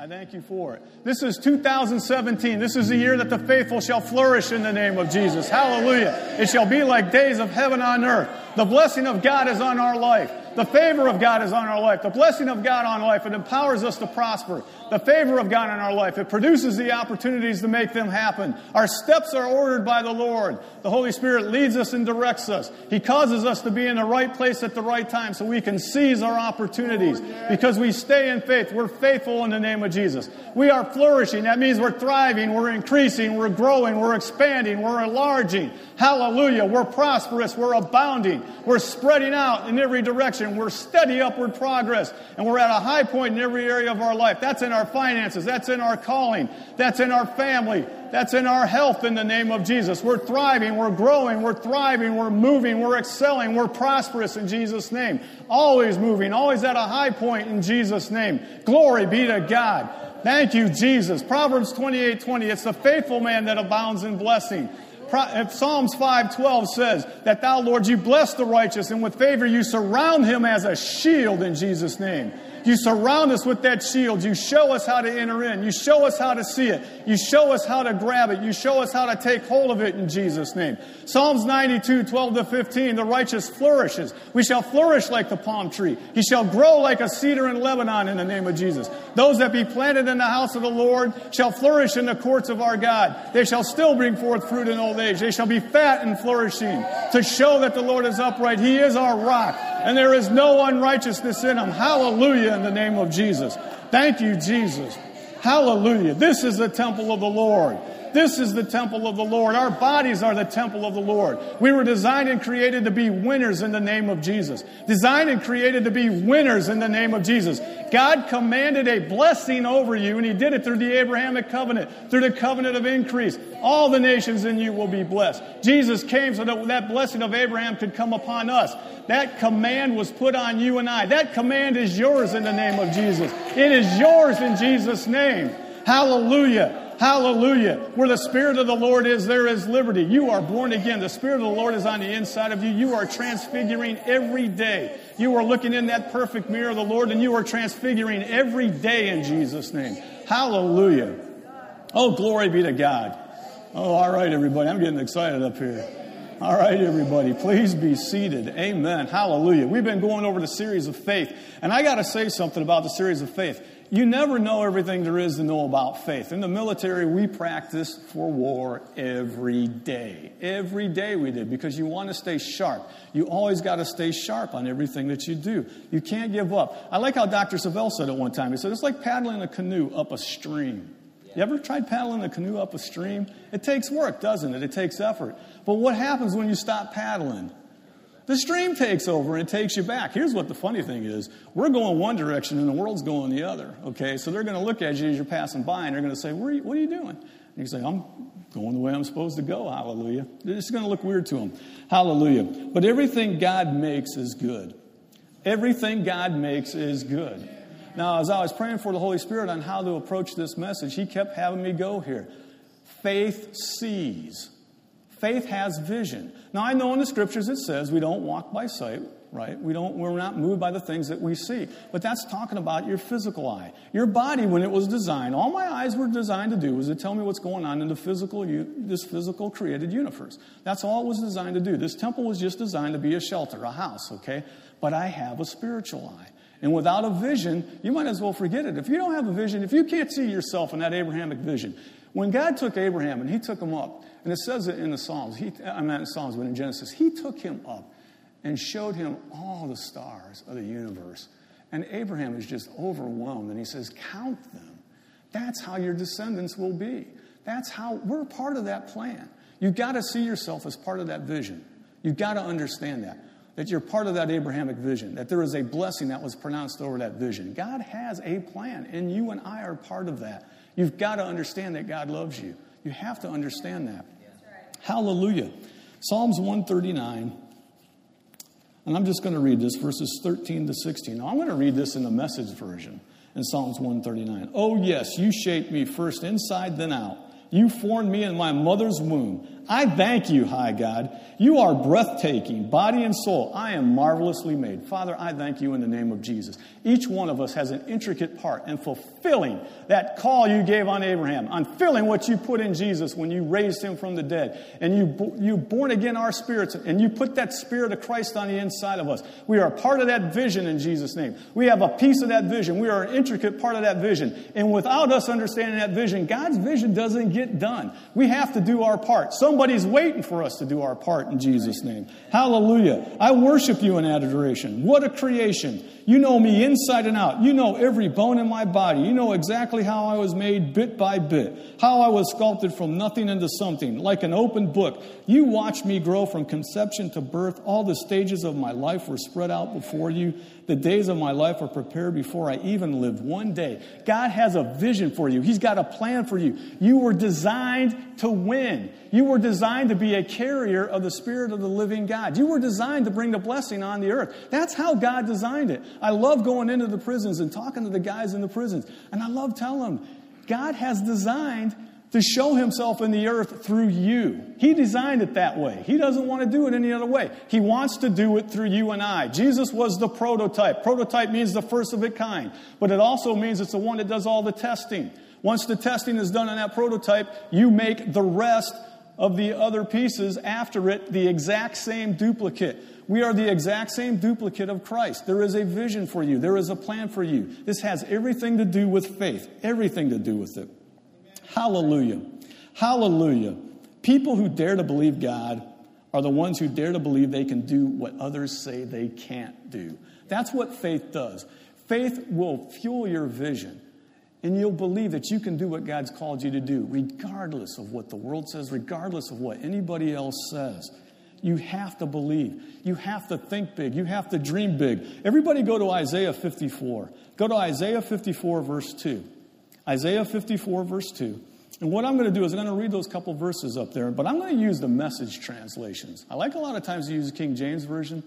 I thank you for it. This is 2017. This is the year that the faithful shall flourish in the name of Jesus. Hallelujah. It shall be like days of heaven on earth. The blessing of God is on our life. The favor of God is on our life. The blessing of God on life. It empowers us to prosper. The favor of God in our life. It produces the opportunities to make them happen. Our steps are ordered by the Lord. The Holy Spirit leads us and directs us. He causes us to be in the right place at the right time so we can seize our opportunities because we stay in faith. We're faithful in the name of Jesus. We are flourishing. That means we're thriving, we're increasing, we're growing, we're expanding, we're enlarging. Hallelujah. We're prosperous, we're abounding, we're spreading out in every direction. We're steady upward progress, and we're at a high point in every area of our life. That's in our finances, that's in our calling, that's in our family, that's in our health in the name of Jesus. We're thriving, we're growing, we're thriving, we're moving, we're excelling, we're prosperous in Jesus' name. Always moving, always at a high point in Jesus' name. Glory be to God. Thank you, Jesus. Proverbs 28 20. It's the faithful man that abounds in blessing. Uh, Psalms 5:12 says that thou Lord you bless the righteous and with favor you surround him as a shield in Jesus name. You surround us with that shield. You show us how to enter in. You show us how to see it. You show us how to grab it. You show us how to take hold of it in Jesus' name. Psalms 92, 12 to 15. The righteous flourishes. We shall flourish like the palm tree. He shall grow like a cedar in Lebanon in the name of Jesus. Those that be planted in the house of the Lord shall flourish in the courts of our God. They shall still bring forth fruit in old age. They shall be fat and flourishing to show that the Lord is upright. He is our rock and there is no unrighteousness in him. Hallelujah in the name of Jesus. Thank you, Jesus. Hallelujah. This is the temple of the Lord. This is the temple of the Lord. Our bodies are the temple of the Lord. We were designed and created to be winners in the name of Jesus. Designed and created to be winners in the name of Jesus. God commanded a blessing over you, and He did it through the Abrahamic covenant, through the covenant of increase. All the nations in you will be blessed. Jesus came so that that blessing of Abraham could come upon us. That command was put on you and I. That command is yours in the name of Jesus. It is yours in Jesus' name. Hallelujah. Hallelujah. Where the Spirit of the Lord is, there is liberty. You are born again. The Spirit of the Lord is on the inside of you. You are transfiguring every day. You are looking in that perfect mirror of the Lord and you are transfiguring every day in Jesus' name. Hallelujah. Oh, glory be to God. Oh, all right, everybody. I'm getting excited up here. All right, everybody, please be seated. Amen. Hallelujah. We've been going over the series of faith, and I got to say something about the series of faith you never know everything there is to know about faith. In the military, we practice for war every day. Every day we did because you want to stay sharp. You always got to stay sharp on everything that you do. You can't give up. I like how Dr. Savelle said it one time. He said, it's like paddling a canoe up a stream. You ever tried paddling a canoe up a stream? It takes work, doesn't it? It takes effort. But what happens when you stop paddling? The stream takes over and it takes you back. Here's what the funny thing is we're going one direction and the world's going the other. Okay, so they're going to look at you as you're passing by and they're going to say, What are you, what are you doing? And you say, I'm going the way I'm supposed to go. Hallelujah. It's going to look weird to them. Hallelujah. But everything God makes is good. Everything God makes is good. Now, as I was praying for the Holy Spirit on how to approach this message, He kept having me go here. Faith sees. Faith has vision. Now, I know in the scriptures it says we don't walk by sight, right? We don't, we're not moved by the things that we see. But that's talking about your physical eye. Your body, when it was designed, all my eyes were designed to do was to tell me what's going on in the physical, this physical created universe. That's all it was designed to do. This temple was just designed to be a shelter, a house, okay? But I have a spiritual eye. And without a vision, you might as well forget it. If you don't have a vision, if you can't see yourself in that Abrahamic vision, when God took Abraham and he took him up, and it says it in the Psalms, he, I'm not in Psalms, but in Genesis, he took him up and showed him all the stars of the universe. And Abraham is just overwhelmed and he says, Count them. That's how your descendants will be. That's how we're part of that plan. You've got to see yourself as part of that vision. You've got to understand that, that you're part of that Abrahamic vision, that there is a blessing that was pronounced over that vision. God has a plan, and you and I are part of that. You've got to understand that God loves you. You have to understand that. Hallelujah. Psalms 139. And I'm just going to read this, verses 13 to 16. Now, I'm going to read this in the message version in Psalms 139. Oh, yes, you shaped me first inside, then out. You formed me in my mother's womb. I thank you, high God. You are breathtaking, body and soul. I am marvelously made. Father, I thank you in the name of Jesus. Each one of us has an intricate part in fulfilling that call you gave on Abraham, on filling what you put in Jesus when you raised him from the dead. And you, you born again our spirits, and you put that spirit of Christ on the inside of us. We are a part of that vision in Jesus' name. We have a piece of that vision. We are an intricate part of that vision. And without us understanding that vision, God's vision doesn't get done. We have to do our part. Somebody's waiting for us to do our part in Jesus' name. Hallelujah. I worship you in adoration. What a creation. You know me inside and out. You know every bone in my body. You know exactly how I was made bit by bit, how I was sculpted from nothing into something, like an open book. You watched me grow from conception to birth. All the stages of my life were spread out before you. The days of my life are prepared before I even live one day. God has a vision for you. He's got a plan for you. You were designed to win. You were designed to be a carrier of the Spirit of the living God. You were designed to bring the blessing on the earth. That's how God designed it. I love going into the prisons and talking to the guys in the prisons. And I love telling them, God has designed to show himself in the earth through you. He designed it that way. He doesn't want to do it any other way. He wants to do it through you and I. Jesus was the prototype. Prototype means the first of its kind, but it also means it's the one that does all the testing. Once the testing is done on that prototype, you make the rest of the other pieces after it the exact same duplicate. We are the exact same duplicate of Christ. There is a vision for you, there is a plan for you. This has everything to do with faith, everything to do with it. Hallelujah. Hallelujah. People who dare to believe God are the ones who dare to believe they can do what others say they can't do. That's what faith does. Faith will fuel your vision, and you'll believe that you can do what God's called you to do, regardless of what the world says, regardless of what anybody else says. You have to believe. You have to think big. You have to dream big. Everybody go to Isaiah 54. Go to Isaiah 54, verse 2. Isaiah 54, verse 2. And what I'm going to do is I'm going to read those couple verses up there, but I'm going to use the message translations. I like a lot of times to use the King James Version,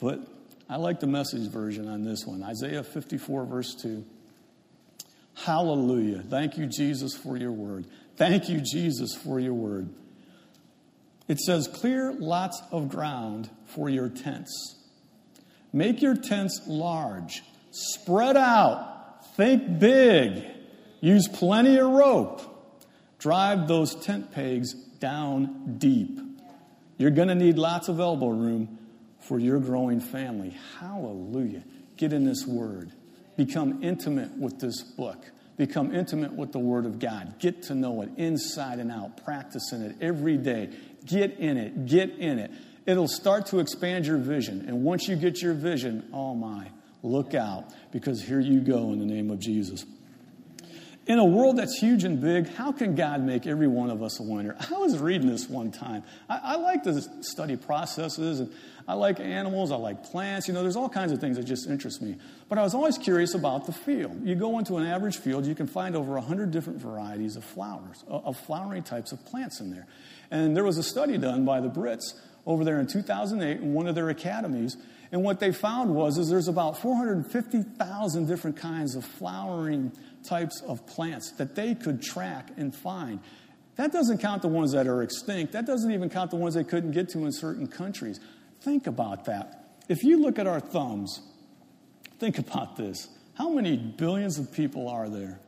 but I like the message version on this one. Isaiah 54, verse 2. Hallelujah. Thank you, Jesus, for your word. Thank you, Jesus, for your word. It says, Clear lots of ground for your tents. Make your tents large. Spread out. Think big. Use plenty of rope. Drive those tent pegs down deep. You're going to need lots of elbow room for your growing family. Hallelujah. Get in this word. Become intimate with this book. Become intimate with the Word of God. Get to know it inside and out. Practicing it every day. Get in it. Get in it. It'll start to expand your vision. And once you get your vision, oh my, look out, because here you go in the name of Jesus. In a world that's huge and big, how can God make every one of us a winner? I was reading this one time. I, I like to study processes, and I like animals, I like plants. You know, there's all kinds of things that just interest me. But I was always curious about the field. You go into an average field, you can find over 100 different varieties of flowers, uh, of flowering types of plants in there. And there was a study done by the Brits over there in 2008 in one of their academies. And what they found was is there's about 450,000 different kinds of flowering types of plants that they could track and find. That doesn't count the ones that are extinct. That doesn't even count the ones they couldn't get to in certain countries. Think about that. If you look at our thumbs, think about this. How many billions of people are there?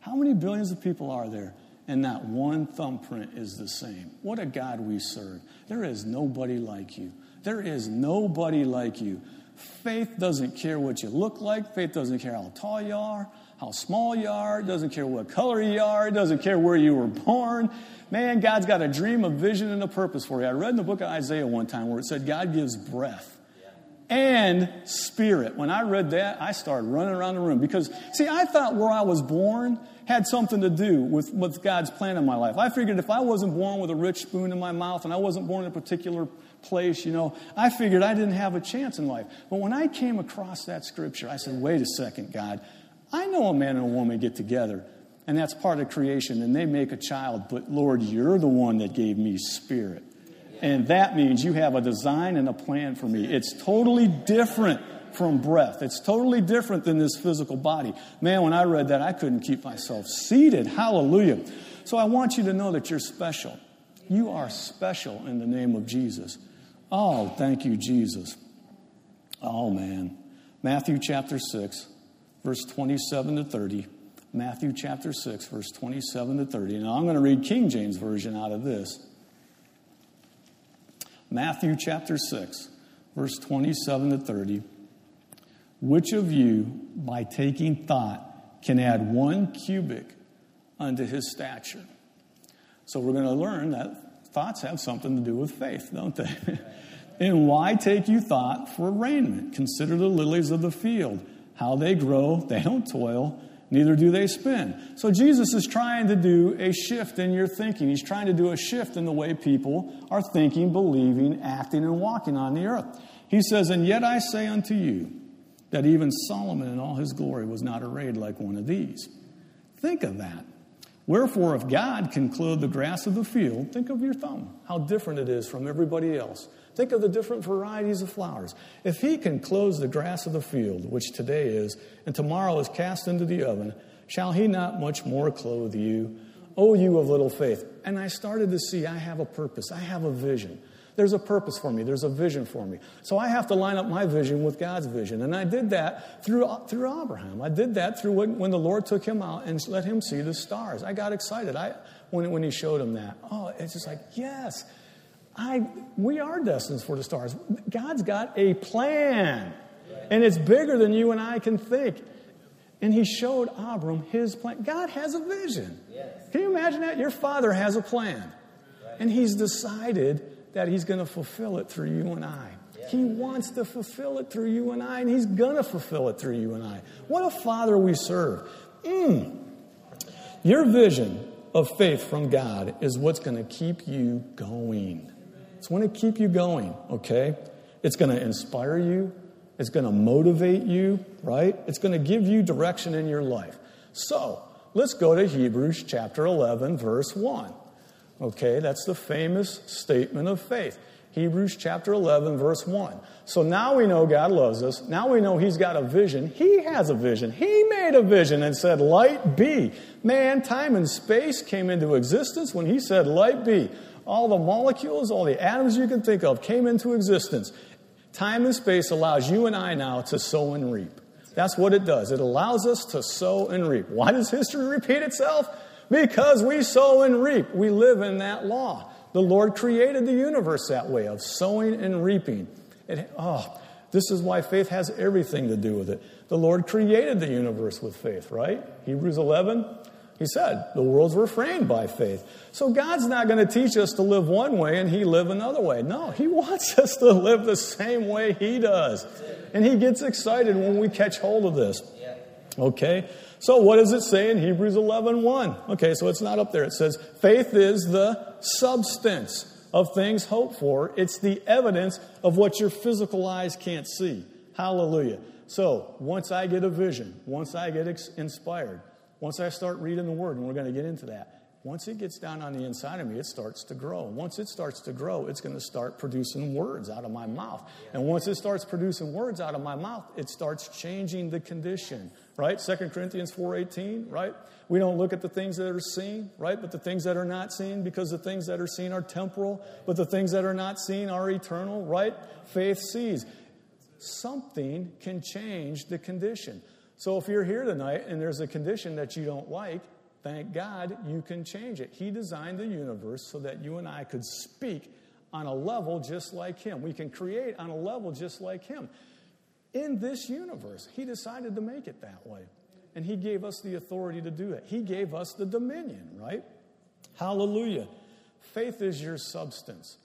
How many billions of people are there? And not one thumbprint is the same. What a God we serve. There is nobody like you. There is nobody like you. Faith doesn't care what you look like. Faith doesn't care how tall you are, how small you are. It doesn't care what color you are. It doesn't care where you were born. Man, God's got a dream, a vision, and a purpose for you. I read in the book of Isaiah one time where it said God gives breath and spirit. When I read that, I started running around the room because, see, I thought where I was born had something to do with, with God's plan in my life. I figured if I wasn't born with a rich spoon in my mouth and I wasn't born in a particular place, you know, I figured I didn't have a chance in life. But when I came across that scripture, I said, wait a second, God. I know a man and a woman get together, and that's part of creation, and they make a child, but Lord, you're the one that gave me spirit. And that means you have a design and a plan for me. It's totally different from breath. It's totally different than this physical body. Man, when I read that, I couldn't keep myself seated. Hallelujah. So I want you to know that you're special. You are special in the name of Jesus. Oh, thank you, Jesus. Oh, man. Matthew chapter 6, verse 27 to 30. Matthew chapter 6, verse 27 to 30. Now, I'm going to read King James Version out of this. Matthew chapter 6, verse 27 to 30. Which of you, by taking thought, can add one cubit unto his stature? So we're going to learn that thoughts have something to do with faith, don't they? and why take you thought for raiment? Consider the lilies of the field, how they grow, they don't toil, neither do they spin. So Jesus is trying to do a shift in your thinking. He's trying to do a shift in the way people are thinking, believing, acting, and walking on the earth. He says, And yet I say unto you, that even Solomon in all his glory was not arrayed like one of these. Think of that. Wherefore, if God can clothe the grass of the field, think of your thumb, how different it is from everybody else. Think of the different varieties of flowers. If He can clothe the grass of the field, which today is, and tomorrow is cast into the oven, shall He not much more clothe you? O you of little faith. And I started to see I have a purpose, I have a vision. There's a purpose for me. There's a vision for me. So I have to line up my vision with God's vision. And I did that through, through Abraham. I did that through when, when the Lord took him out and let him see the stars. I got excited I, when, when he showed him that. Oh, it's just like, yes, I, we are destined for the stars. God's got a plan. And it's bigger than you and I can think. And he showed Abram his plan. God has a vision. Can you imagine that? Your father has a plan. And he's decided that He's going to fulfill it through you and I. He wants to fulfill it through you and I, and He's going to fulfill it through you and I. What a Father we serve. Mm. Your vision of faith from God is what's going to keep you going. It's going to keep you going, okay? It's going to inspire you. It's going to motivate you, right? It's going to give you direction in your life. So, let's go to Hebrews chapter 11, verse 1. Okay, that's the famous statement of faith. Hebrews chapter 11, verse 1. So now we know God loves us. Now we know He's got a vision. He has a vision. He made a vision and said, Light be. Man, time and space came into existence when He said, Light be. All the molecules, all the atoms you can think of came into existence. Time and space allows you and I now to sow and reap. That's what it does. It allows us to sow and reap. Why does history repeat itself? Because we sow and reap. We live in that law. The Lord created the universe that way of sowing and reaping. It, oh, this is why faith has everything to do with it. The Lord created the universe with faith, right? Hebrews 11, he said, the worlds were framed by faith. So God's not going to teach us to live one way and He live another way. No, He wants us to live the same way He does. And He gets excited when we catch hold of this. Okay? So what does it say in Hebrews 11:1? 1? Okay, so it's not up there. It says faith is the substance of things hoped for. It's the evidence of what your physical eyes can't see. Hallelujah. So, once I get a vision, once I get inspired, once I start reading the word, and we're going to get into that, once it gets down on the inside of me, it starts to grow. Once it starts to grow, it's going to start producing words out of my mouth. And once it starts producing words out of my mouth, it starts changing the condition right? 2 Corinthians 4:18, right? We don't look at the things that are seen, right? But the things that are not seen because the things that are seen are temporal, but the things that are not seen are eternal, right? Faith sees. Something can change the condition. So if you're here tonight and there's a condition that you don't like, thank God you can change it. He designed the universe so that you and I could speak on a level just like him. We can create on a level just like him in this universe. He decided to make it that way. And He gave us the authority to do it. He gave us the dominion, right? Hallelujah. Faith is your substance.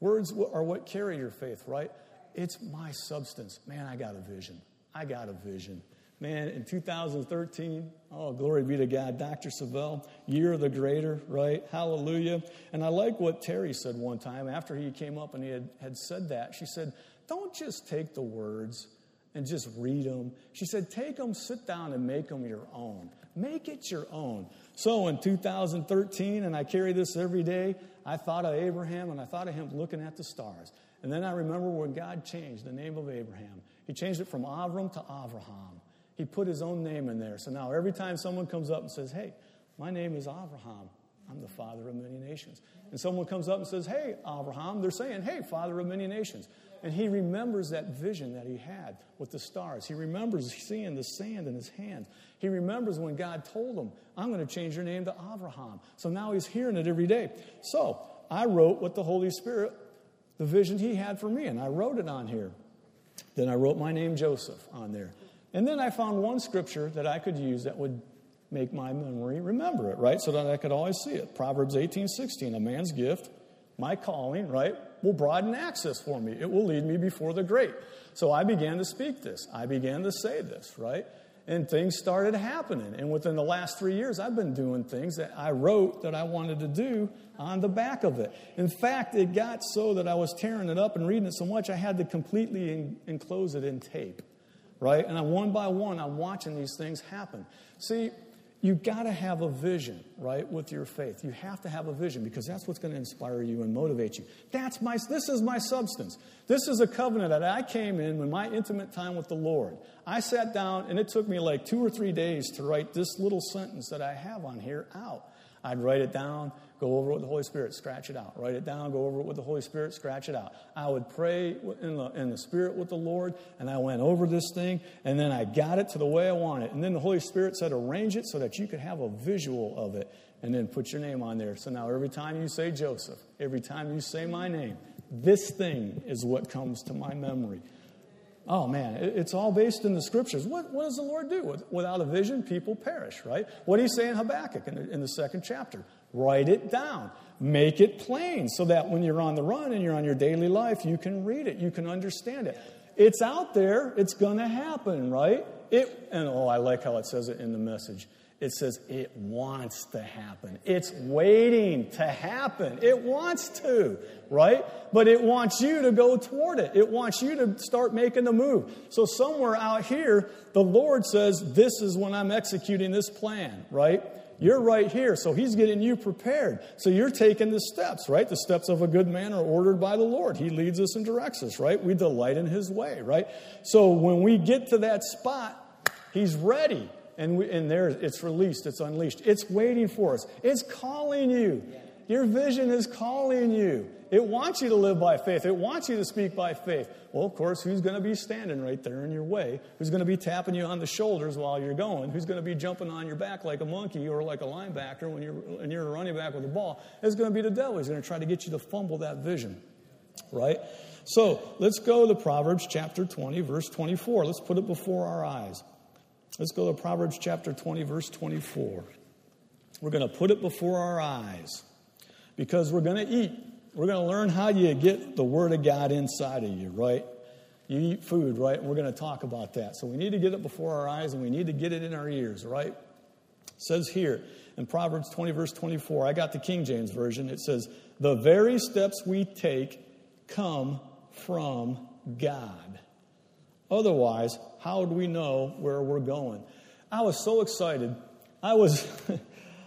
Words are what carry your faith, right? It's my substance. Man, I got a vision. I got a vision. Man, in 2013, oh, glory be to God, Dr. Savelle, year of the greater, right? Hallelujah. And I like what Terri said one time after he came up and he had, had said that. She said, Don't just take the words and just read them. She said, take them, sit down, and make them your own. Make it your own. So in 2013, and I carry this every day, I thought of Abraham and I thought of him looking at the stars. And then I remember when God changed the name of Abraham. He changed it from Avram to Avraham. He put his own name in there. So now every time someone comes up and says, hey, my name is Abraham, I'm the father of many nations. And someone comes up and says, Hey, Abraham, they're saying, Hey, father of many nations. And he remembers that vision that he had with the stars. He remembers seeing the sand in his hand. He remembers when God told him, I'm going to change your name to Abraham. So now he's hearing it every day. So I wrote what the Holy Spirit, the vision he had for me, and I wrote it on here. Then I wrote my name, Joseph, on there. And then I found one scripture that I could use that would make my memory remember it, right? So that I could always see it. Proverbs 18 16, a man's gift, my calling, right, will broaden access for me. It will lead me before the great. So I began to speak this. I began to say this, right? And things started happening. And within the last three years, I've been doing things that I wrote that I wanted to do on the back of it. In fact, it got so that I was tearing it up and reading it so much I had to completely enclose it in tape right? And I, one by one, I'm watching these things happen. See, you got to have a vision, right, with your faith. You have to have a vision because that's what's going to inspire you and motivate you. That's my, this is my substance. This is a covenant that I came in when my intimate time with the Lord. I sat down and it took me like two or three days to write this little sentence that I have on here out. I'd write it down, go over it with the Holy Spirit, scratch it out. Write it down, go over it with the Holy Spirit, scratch it out. I would pray in the, in the Spirit with the Lord, and I went over this thing, and then I got it to the way I want it. And then the Holy Spirit said, arrange it so that you could have a visual of it, and then put your name on there. So now every time you say Joseph, every time you say my name, this thing is what comes to my memory. Oh man, it's all based in the scriptures. What, what does the Lord do? Without a vision, people perish, right? What do you say in Habakkuk in the, in the second chapter? Write it down. Make it plain so that when you're on the run and you're on your daily life, you can read it, you can understand it. It's out there, it's going to happen, right? It, and oh, I like how it says it in the message. It says it wants to happen. It's waiting to happen. It wants to, right? But it wants you to go toward it. It wants you to start making the move. So, somewhere out here, the Lord says, This is when I'm executing this plan, right? You're right here. So he's getting you prepared. So you're taking the steps, right? The steps of a good man are ordered by the Lord. He leads us and directs us, right? We delight in his way, right? So when we get to that spot, he's ready. And, we, and there it's released, it's unleashed. It's waiting for us. It's calling you. Your vision is calling you. It wants you to live by faith. It wants you to speak by faith. Well, of course, who's going to be standing right there in your way? Who's going to be tapping you on the shoulders while you're going? Who's going to be jumping on your back like a monkey or like a linebacker when you're, when you're a running back with the ball? It's going to be the devil. He's going to try to get you to fumble that vision, right? So let's go to Proverbs chapter 20, verse 24. Let's put it before our eyes. Let's go to Proverbs chapter 20, verse 24. We're going to put it before our eyes because we're going to eat. We're going to learn how you get the Word of God inside of you, right? You eat food, right? And we're going to talk about that. So we need to get it before our eyes and we need to get it in our ears, right? It says here in Proverbs 20, verse 24, I got the King James Version. It says, The very steps we take come from God. Otherwise, how do we know where we're going? I was so excited. I was.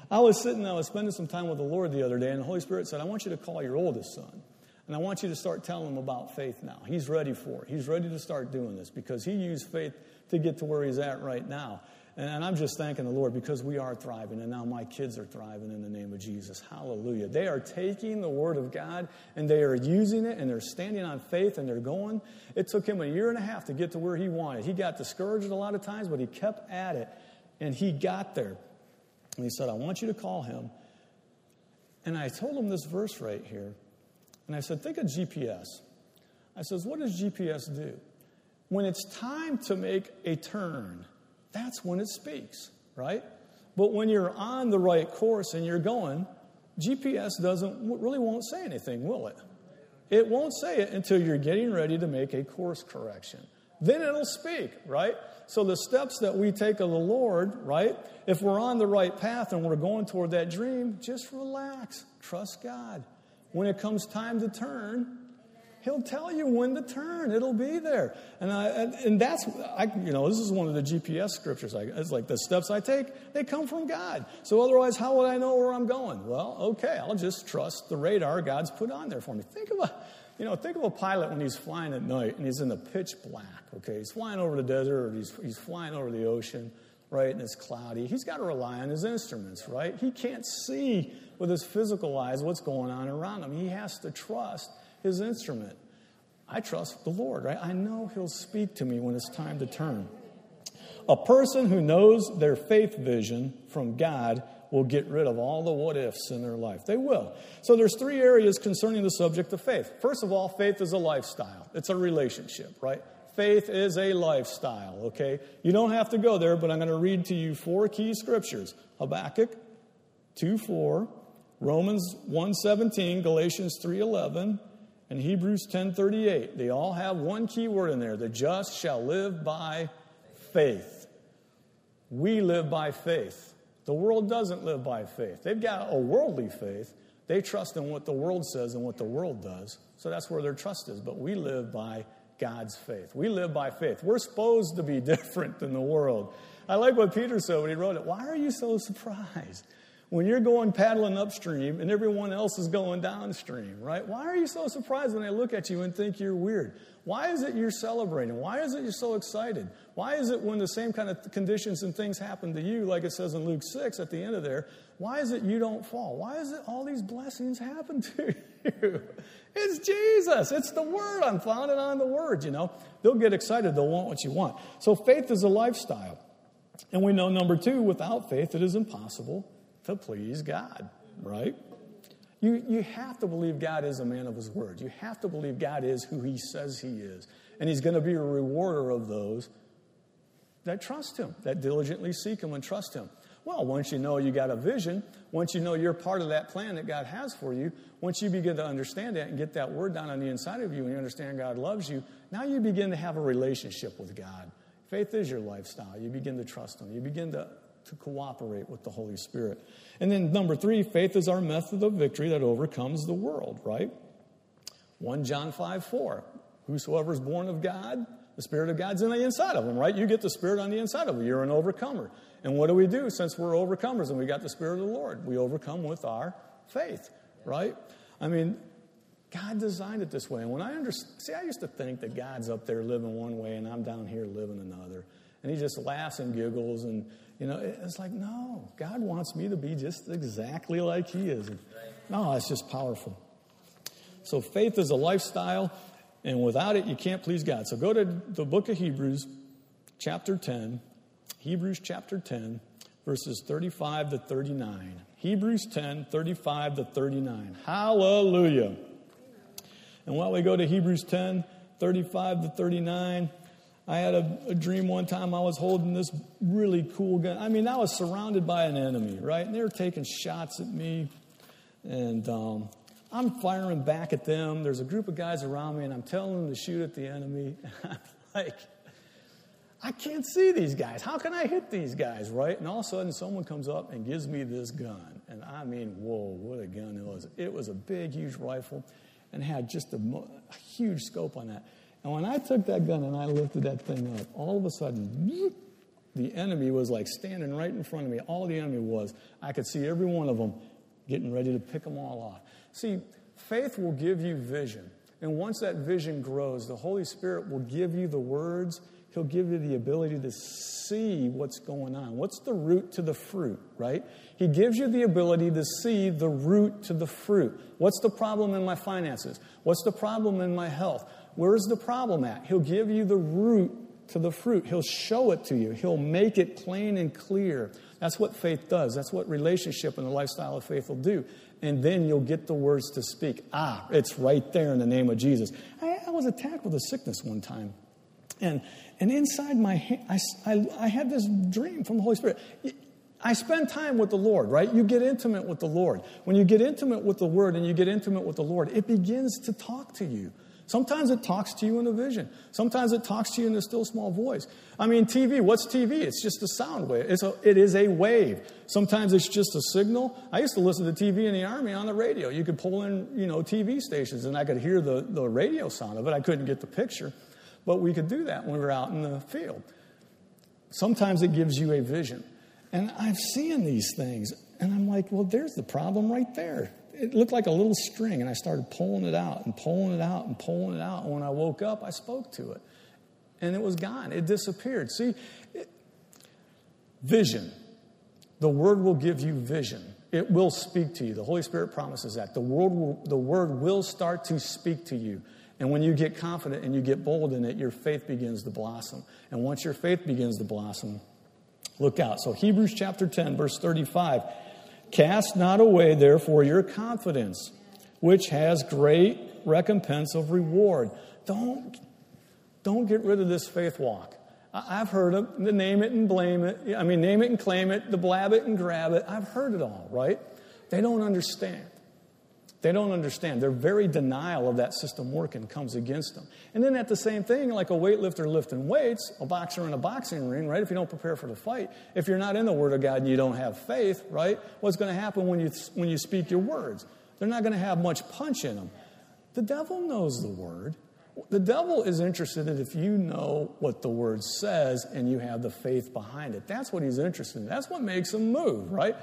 I was sitting, I was spending some time with the Lord the other day, and the Holy Spirit said, I want you to call your oldest son. And I want you to start telling him about faith now. He's ready for it. He's ready to start doing this because he used faith to get to where he's at right now. And I'm just thanking the Lord because we are thriving, and now my kids are thriving in the name of Jesus. Hallelujah. They are taking the Word of God and they are using it and they're standing on faith and they're going. It took him a year and a half to get to where he wanted. He got discouraged a lot of times, but he kept at it and he got there. And he said, I want you to call him. And I told him this verse right here. And I said, Think of GPS. I says, What does GPS do? When it's time to make a turn, that's when it speaks, right? But when you're on the right course and you're going, GPS doesn't really won't say anything, will it? It won't say it until you're getting ready to make a course correction. Then it'll speak, right? So the steps that we take of the Lord, right? If we're on the right path and we're going toward that dream, just relax. Trust God. When it comes time to turn, He'll tell you when to turn. It'll be there. And, I, and that's, I, you know, this is one of the GPS scriptures. I, it's like the steps I take, they come from God. So otherwise, how would I know where I'm going? Well, okay, I'll just trust the radar God's put on there for me. Think of a, you know, think of a pilot when he's flying at night and he's in the pitch black, okay? He's flying over the desert or he's, he's flying over the ocean, right, and it's cloudy, he's got to rely on his instruments, right? He can't see with his physical eyes what's going on around him. He has to trust his instrument. I trust the Lord, right? I know he'll speak to me when it's time to turn. A person who knows their faith vision from God will get rid of all the what ifs in their life. They will. So there's three areas concerning the subject of faith. First of all, faith is a lifestyle. It's a relationship, right? Faith is a lifestyle, okay? You don't have to go there, but I'm going to read to you four key scriptures. Habakkuk 2 4, Romans 1 17, Galatians 3 11, and Hebrews 10 38. They all have one key word in there. The just shall live by faith. We live by faith. The world doesn't live by faith. They've got a worldly faith. They trust in what the world says and what the world does. So that's where their trust is. But we live by God's faith. We live by faith. We're supposed to be different than the world. I like what Peter said when he wrote it. Why are you so surprised? When you're going paddling upstream and everyone else is going downstream, right? Why are you so surprised when I look at you and think you're weird? Why is it you're celebrating? Why is it you're so excited? Why is it when the same kind of conditions and things happen to you, like it says in Luke 6 at the end of there, why is it you don't fall? Why is it all these blessings happen to you? It's Jesus. It's the Word. I'm founded on the Word, you know. They'll get excited. They'll want what you want. So faith is a lifestyle. And we know, number two, without faith, it is impossible to please God, right? You, you have to believe God is a man of his word. You have to believe God is who he says he is. And he's going to be a rewarder of those that trust him, that diligently seek him and trust him. Well, once you know you got a vision, once you know you're part of that plan that God has for you, once you begin to understand that and get that word down on the inside of you and you understand God loves you, now you begin to have a relationship with God. Faith is your lifestyle. You begin to trust Him. You begin to to cooperate with the Holy Spirit. And then number three, faith is our method of victory that overcomes the world, right? 1 John 5 4. Whosoever is born of God, the Spirit of God's in the inside of them, right? You get the Spirit on the inside of you. You're an overcomer. And what do we do since we're overcomers and we got the Spirit of the Lord? We overcome with our faith, right? I mean, God designed it this way. And when I understand, see, I used to think that God's up there living one way and I'm down here living another. And he just laughs and giggles and you know, it's like, no, God wants me to be just exactly like He is. No, it's just powerful. So faith is a lifestyle, and without it, you can't please God. So go to the book of Hebrews, chapter 10, Hebrews chapter 10, verses 35 to 39. Hebrews 10, 35 to 39. Hallelujah. And while we go to Hebrews 10, 35 to 39, I had a, a, dream one time I was holding this really cool gun. I mean, I was surrounded by an enemy, right? And they were taking shots at me. And um, I'm firing back at them. There's a group of guys around me, and I'm telling them to shoot at the enemy. I'm like, I can't see these guys. How can I hit these guys, right? And all of a sudden, someone comes up and gives me this gun. And I mean, whoa, what a gun it was. It was a big, huge rifle and had just a, a huge scope on that. And when I took that gun and I lifted that thing up, all of a sudden, the enemy was like standing right in front of me. All the enemy was, I could see every one of them getting ready to pick them all off. See, faith will give you vision. And once that vision grows, the Holy Spirit will give you the words. He'll give you the ability to see what's going on. What's the root to the fruit, right? He gives you the ability to see the root to the fruit. What's the problem in my finances? What's the problem in my health? Where's the problem at? He'll give you the root to the fruit. He'll show it to you. He'll make it plain and clear. That's what faith does. That's what relationship and the lifestyle of faith will do. And then you'll get the words to speak. Ah, it's right there in the name of Jesus. I, I was attacked with a sickness one time. And, and inside my I, I, I had this dream from the Holy Spirit. I spend time with the Lord, right? You get intimate with the Lord. When you get intimate with the Word and you get intimate with the Lord, it begins to talk to you. Sometimes it talks to you in a vision. Sometimes it talks to you in a still small voice. I mean, TV, what's TV? It's just a sound wave. It's a, it is a wave. Sometimes it's just a signal. I used to listen to TV in the Army on the radio. You could pull in, you know, TV stations and I could hear the, the radio sound of it. I couldn't get the picture. But we could do that when we were out in the field. Sometimes it gives you a vision. And I've seen these things, and I'm like, well, there's the problem right there it looked like a little string, and I started pulling it out and pulling it out and pulling it out. And when I woke up, I spoke to it, and it was gone. It disappeared. See, it, Vision. The Word will give you vision. It will speak to you. The Holy Spirit promises that. The, word will, the Word will start to speak to you. And when you get confident and you get bold in it, your faith begins to blossom. And once your faith begins to blossom, look out. So, Hebrews chapter 10, verse 35 Cast not away, therefore, your confidence, which has great recompense of reward. Don't, don't get rid of this faith walk. I've heard of the name it and blame it. I mean, name it and claim it, the blab it and grab it. I've heard it all, right? They don't understand. They don't understand. Their very denial of that system working comes against them. And then at the same thing, like a weightlifter lifting weights, a boxer in a boxing ring, right? If you don't prepare for the fight, if you're not in the Word of God and you don't have faith, right? What's going to happen when you, when you speak your words? They're not going to have much punch in them. The devil knows the Word. The devil is interested in if you know what the Word says and you have the faith behind it. That's what he's interested in. That's what makes him move, right?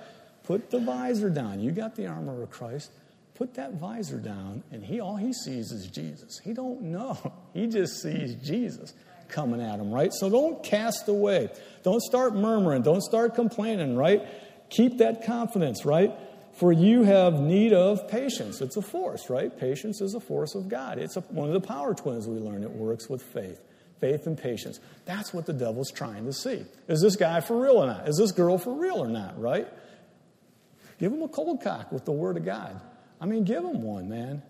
Put the visor down. You got the armor of Christ put that visor down and he all he sees is jesus. He don't know. He just sees jesus coming at him right? So don't cast away. Don't start murmuring. Don't start complaining right? Keep that confidence right? For you have need of patience. It's a force right? Patience is a force of god. It's a, one of the power twins we learn. It works with faith faith and patience. That's what the devil's trying to see. Is this guy for real or not? Is this girl for real or not right? Give him a cold cock with the word of god I mean, give him one, man.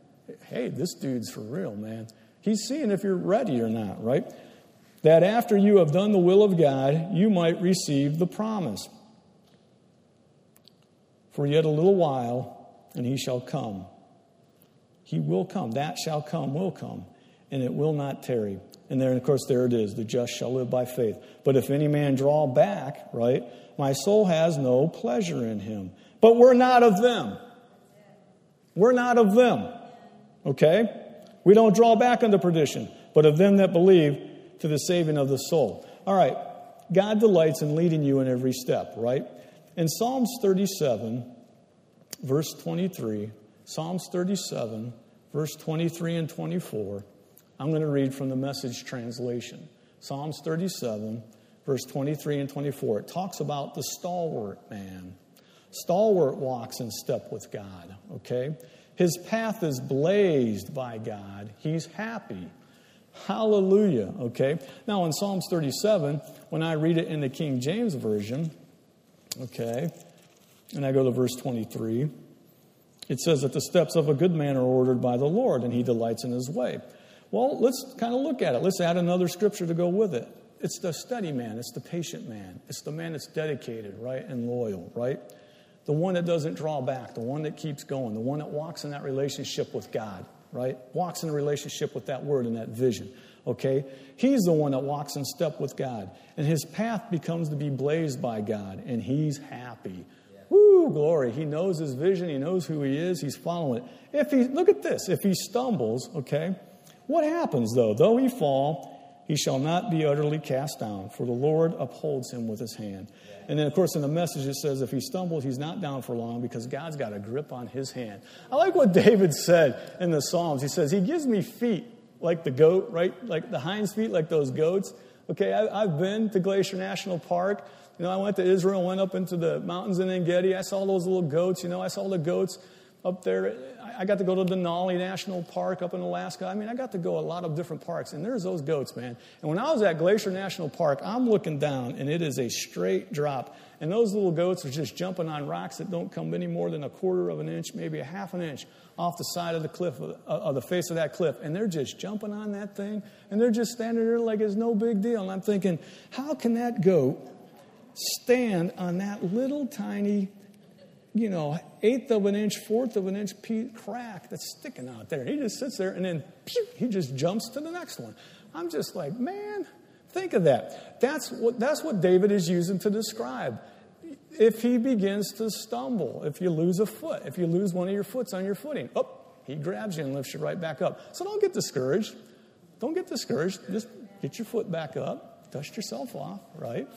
Hey, this dude's for real, man. He's seeing if you're ready or not, right? That after you have done the will of God, you might receive the promise. For yet a little while, and he shall come. He will come. That shall come, will come, and it will not tarry. And there, of course, there it is. The just shall live by faith. But if any man draw back, right, my soul has no pleasure in him. But we're not of them. We're not of them. Okay? We don't draw back unto perdition, but of them that believe to the saving of the soul. All right. God delights in leading you in every step, right? In Psalms 37, verse 23, Psalms 37, verse 23 and 24, I'm going to read from the message translation. Psalms 37, verse 23 and 24. It talks about the stalwart man. Stalwart walks in step with God, okay? His path is blazed by God. He's happy. Hallelujah, okay? Now, in Psalms 37, when I read it in the King James Version, okay, and I go to verse 23, it says that the steps of a good man are ordered by the Lord, and he delights in his way. Well, let's kind of look at it. Let's add another scripture to go with it. It's the steady man, it's the patient man, it's the man that's dedicated, right, and loyal, right? The one that doesn't draw back, the one that keeps going, the one that walks in that relationship with God, right? Walks in a relationship with that word and that vision, okay? He's the one that walks in step with God, and his path becomes to be blazed by God, and he's happy. Yeah. Woo, glory. He knows his vision, he knows who he is, he's following it. If he, look at this, if he stumbles, okay, what happens though? Though he fall, he shall not be utterly cast down, for the Lord upholds him with his hand. And then, of course, in the message it says if he stumbles, he's not down for long because God's got a grip on his hand. I like what David said in the Psalms. He says, He gives me feet like the goat, right? Like the hind's feet, like those goats. Okay, I, have been to Glacier National Park. You know, I went to Israel, went up into the mountains in Engedi. I saw those little goats. You know, I saw the goats up there. I got to go to Denali National Park up in Alaska. I mean, I got to go a lot of different parks, and there's those goats, man. And when I was at Glacier National Park, I'm looking down, and it is a straight drop. And those little goats are just jumping on rocks that don't come any more than a quarter of an inch, maybe a half an inch off the side of the cliff, of uh, the face of that cliff. And they're just jumping on that thing, and they're just standing there like it's no big deal. And I'm thinking, how can that goat stand on that little tiny you know, eighth of an inch, fourth of an inch crack that's sticking out there. He just sits there and then pew, he just jumps to the next one. I'm just like, man, think of that. That's what, that's what David is using to describe. If he begins to stumble, if you lose a foot, if you lose one of your foots on your footing, oh, he grabs you and lifts you right back up. So don't get discouraged. Don't get discouraged. Just get your foot back up, dust yourself off, right?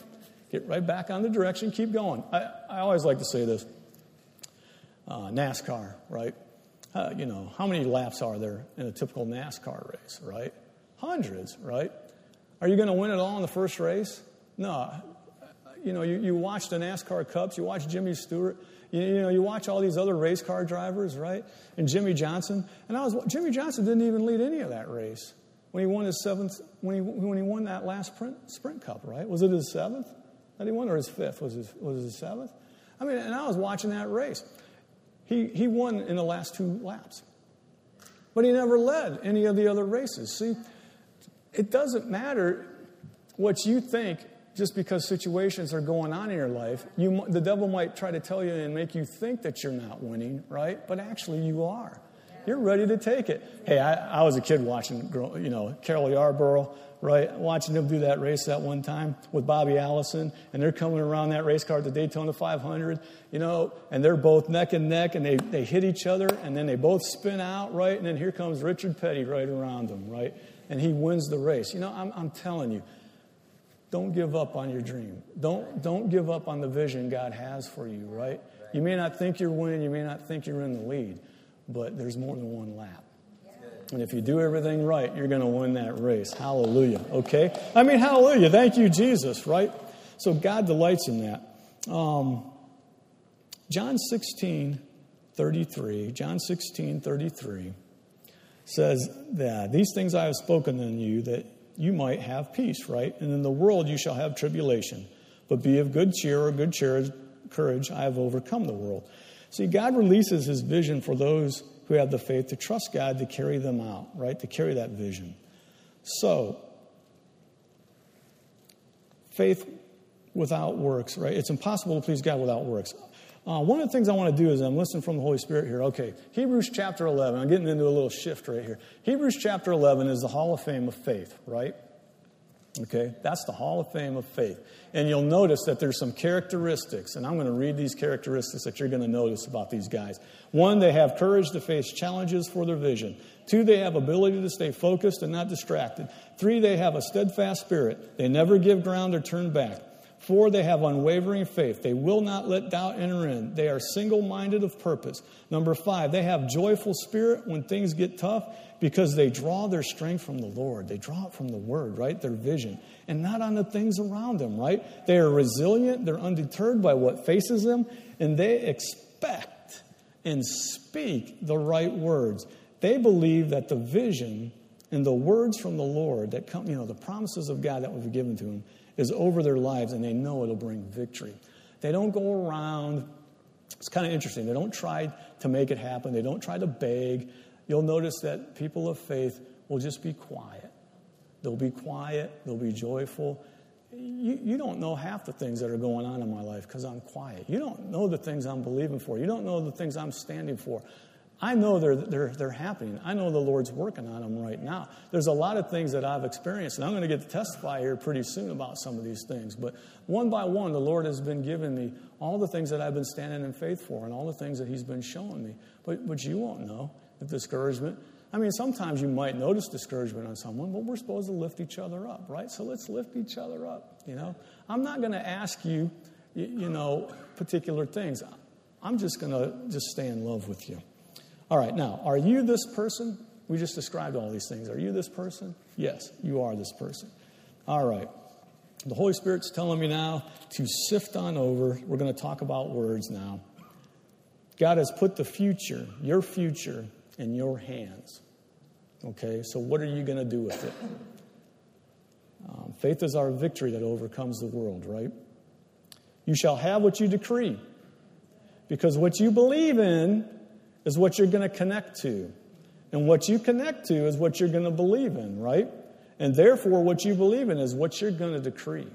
Get right back on the direction, keep going. I, I always like to say this uh, NASCAR, right? Uh, you know, how many laps are there in a typical NASCAR race, right? Hundreds, right? Are you going to win it all in the first race? No. you know, you, you watch the NASCAR Cups, you watch Jimmy Stewart, you, you, know, you watch all these other race car drivers, right? And Jimmie Johnson. And I was, Jimmie Johnson didn't even lead any of that race when he won his seventh, when he, when he won that last sprint, sprint cup, right? Was it his seventh that he won or his fifth? Was, his, was it his seventh? I mean, and I was watching that race. He, he won in the last two laps. But he never led any of the other races. See, it doesn't matter what you think just because situations are going on in your life. You, the devil might try to tell you and make you think that you're not winning, right? But actually, you are. You're ready to take it. Hey, I, I was a kid watching, you know, Cale Yarborough, right? Watching them do that race that one time with Bobby Allison, and they're coming around that race car at the Daytona 500, you know, and they're both neck and neck, and they, they hit each other, and then they both spin out, right? And then here comes Richard Petty right around them, right? And he wins the race. You know, I'm, I'm telling you, don't give up on your dream. Don't, don't give up on the vision God has for you, right? You may not think you're winning, you may not think you're in the lead, but there's more than one lap. And if you do everything right, you're going to win that race. Hallelujah. Okay? I mean, hallelujah. Thank you, Jesus, right? So God delights in that. Um, John 16, 33. John 16, 33 says that these things I have spoken unto you that you might have peace, right? And in the world you shall have tribulation. But be of good cheer or good cheer, courage. I have overcome the world. See, God releases his vision for those who have the faith to trust God to carry them out, right? To carry that vision. So, faith without works, right? It's impossible to please God without works. Uh, one of the things I want to do is I'm listening from the Holy Spirit here. Okay, Hebrews chapter 11. I'm getting into a little shift right here. Hebrews chapter 11 is the Hall of Fame of faith, right? Okay, that's the Hall of Fame of faith. And you'll notice that there's some characteristics, and I'm going to read these characteristics that you're going to notice about these guys. One, they have courage to face challenges for their vision. Two, they have ability to stay focused and not distracted. Three, they have a steadfast spirit. They never give ground or turn back. Four, they have unwavering faith. They will not let doubt enter in. They are single minded of purpose. Number five, they have joyful spirit when things get tough because they draw their strength from the Lord. They draw it from the Word, right? Their vision, and not on the things around them, right? They are resilient. They're undeterred by what faces them, and they expect and speak the right words. They believe that the vision and the words from the Lord that come, you know, the promises of God that be given to them is over their lives and they know it'll bring victory. They don't go around, it's kind of interesting. They don't try to make it happen, they don't try to beg. You'll notice that people of faith will just be quiet. They'll be quiet, they'll be joyful. You, you don't know half the things that are going on in my life because I'm quiet. You don't know the things I'm believing for. You don't know the things I'm standing for. I know they're, they're, they're happening. I know the Lord's working on them right now. There's a lot of things that I've experienced, and I'm going to get to testify here pretty soon about some of these things. But one by one, the Lord has been giving me all the things that I've been standing in faith for and all the things that He's been showing me. But, but you won't know the discouragement. I mean, sometimes you might notice discouragement on someone, but we're supposed to lift each other up, right? So let's lift each other up, you know? I'm not going to ask you, you know, particular things. I'm just going to just stay in love with you. All right, now, are you this person? We just described all these things. Are you this person? Yes, you are this person. All right. The Holy Spirit's telling me now to sift on over. We're going to talk about words now. God has put the future, your future, in your hands. Okay, so what are you going to do with it? Um, faith is our victory that overcomes the world, right? You shall have what you decree. Because what you believe in is what you're going to connect to. And what you connect to is what you're going to believe in, right? And therefore, what you believe in is what you're going to decree.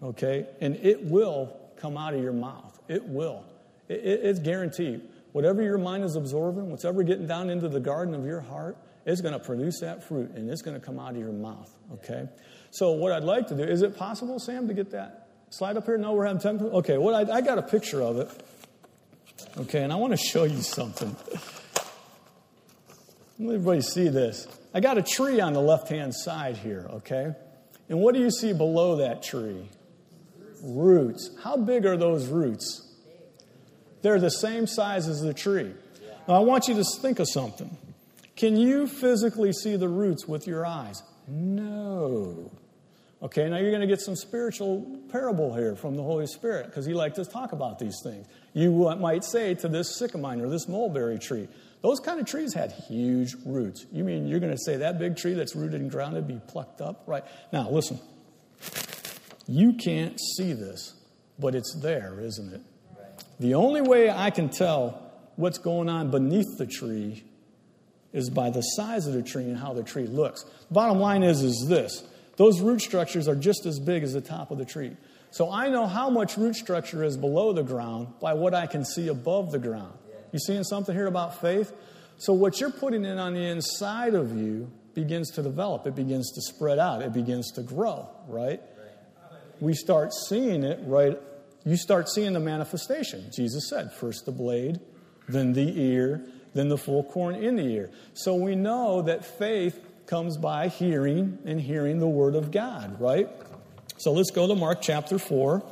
Okay? And it will come out of your mouth. It will. It, it, it's guaranteed. Whatever your mind is absorbing, whatever getting down into the garden of your heart, it's going to produce that fruit and it's going to come out of your mouth. Okay? So, what I'd like to do, is it possible, Sam, to get that slide up here? No, we're having 10. Okay, what I, I got a picture of it. Okay, and I want to show you something. Let everybody see this. I got a tree on the left hand side here, okay? And what do you see below that tree? Roots. How big are those roots? They're the same size as the tree. Now, I want you to think of something. Can you physically see the roots with your eyes? No. Okay, now you're going to get some spiritual parable here from the Holy Spirit because he liked to talk about these things. You might say to this sycamine or this mulberry tree, those kind of trees had huge roots. You mean you're going to say that big tree that's rooted and grounded be plucked up? Right. Now, listen. You can't see this, but it's there, isn't it? The only way I can tell what's going on beneath the tree is by the size of the tree and how the tree looks. Bottom line is is this those root structures are just as big as the top of the tree. So I know how much root structure is below the ground by what I can see above the ground. You seeing something here about faith? So what you're putting in on the inside of you begins to develop. It begins to spread out. It begins to grow, right? We start seeing it right. You start seeing the manifestation. Jesus said, first the blade, then the ear, then the full corn in the ear. So we know that faith comes by hearing and hearing the Word of God, right? So let's go to Mark chapter 4.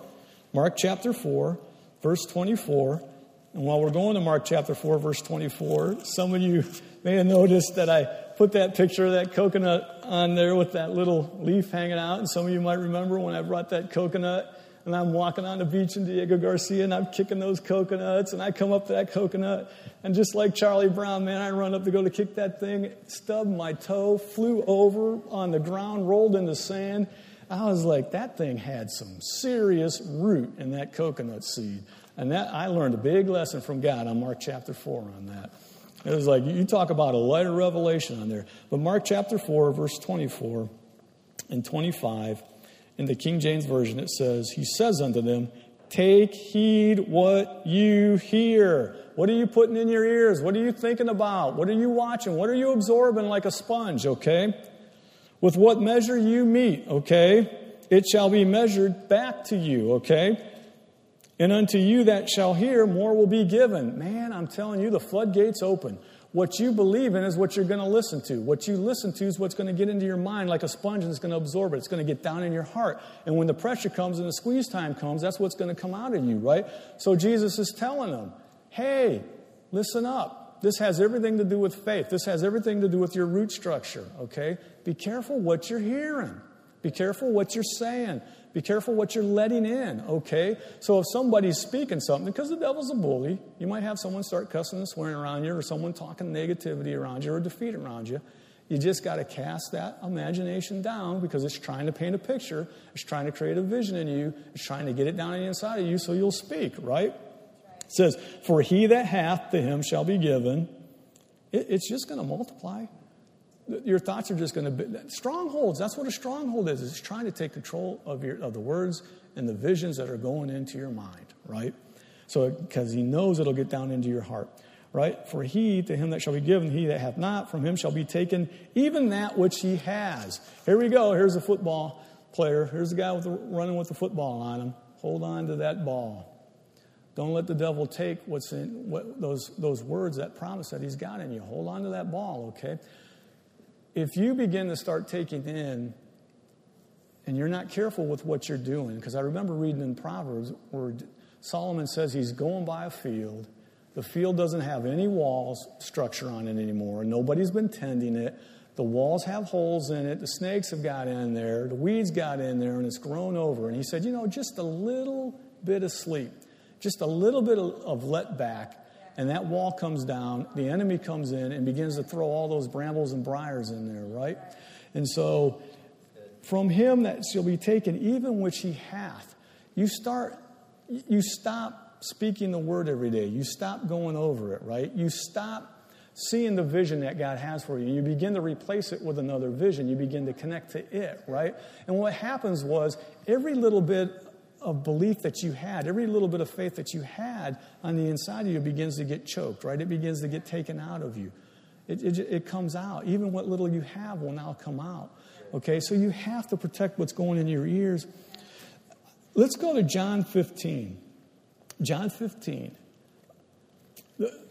Mark chapter 4, verse 24. And while we're going to Mark chapter 4, verse 24, some of you may have noticed that I put that picture of that coconut on there with that little leaf hanging out. And some of you might remember when I brought that coconut and I'm walking on the beach in Diego Garcia and I'm kicking those coconuts and I come up to that coconut and just like Charlie Brown, man, I run up to go to kick that thing, stubbed my toe, flew over on the ground, rolled in the sand. I was like, that thing had some serious root in that coconut seed. And that I learned a big lesson from God on Mark chapter 4 on that. It was like you talk about a lighter revelation on there. But Mark chapter 4, verse 24 and 25 in the King James Version, it says, He says unto them, Take heed what you hear. What are you putting in your ears? What are you thinking about? What are you watching? What are you absorbing like a sponge, okay? With what measure you meet, okay? It shall be measured back to you, okay? And unto you that shall hear, more will be given. Man, I'm telling you, the floodgates open. What you believe in is what you're going to listen to. What you listen to is what's going to get into your mind like a sponge and it's going to absorb it. It's going to get down in your heart. And when the pressure comes and the squeeze time comes, that's what's going to come out of you, right? So Jesus is telling them, hey, listen up. This has everything to do with faith. This has everything to do with your root structure, okay? Be careful what you're hearing. Be careful what you're saying. Be careful what you're letting in, okay? So if somebody's speaking something, because the devil's a bully, you might have someone start cussing and swearing around you, or someone talking negativity around you, or defeat around you. You just got to cast that imagination down because it's trying to paint a picture. It's trying to create a vision in you. It's trying to get it down on the inside of you so you'll speak, right? It says, For he that hath to him shall be given. It, it's just going to multiply your thoughts are just going to be strongholds. That's what a stronghold is. It's trying to take control of your of the words and the visions that are going into your mind, right? So because he knows it'll get down into your heart, right? For he to him that shall be given, he that hath not, from him shall be taken even that which he has. Here we go. Here's a football player. Here's the guy with the, running with the football on him. Hold on to that ball. Don't let the devil take what's in what, those those words, that promise that he's got in you. Hold on to that ball, okay? If you begin to start taking in and you're not careful with what you're doing, because I remember reading in Proverbs where Solomon says he's going by a field. The field doesn't have any walls structure on it anymore. Nobody's been tending it. The walls have holes in it. The snakes have got in there. The weeds got in there, and it's grown over. And he said, you know, just a little bit of sleep, just a little bit of let back, and that wall comes down, the enemy comes in and begins to throw all those brambles and briars in there, right? And so, from him that shall be taken, even which he hath. You start, you stop speaking the word every day. You stop going over it, right? You stop seeing the vision that God has for you. You begin to replace it with another vision. You begin to connect to it, right? And what happens was every little bit of belief that you had, every little bit of faith that you had on the inside of you begins to get choked, right? It begins to get taken out of you. It, it, it, comes out. Even what little you have will now come out. Okay, so you have to protect what's going in your ears. Let's go to John 15. John 15.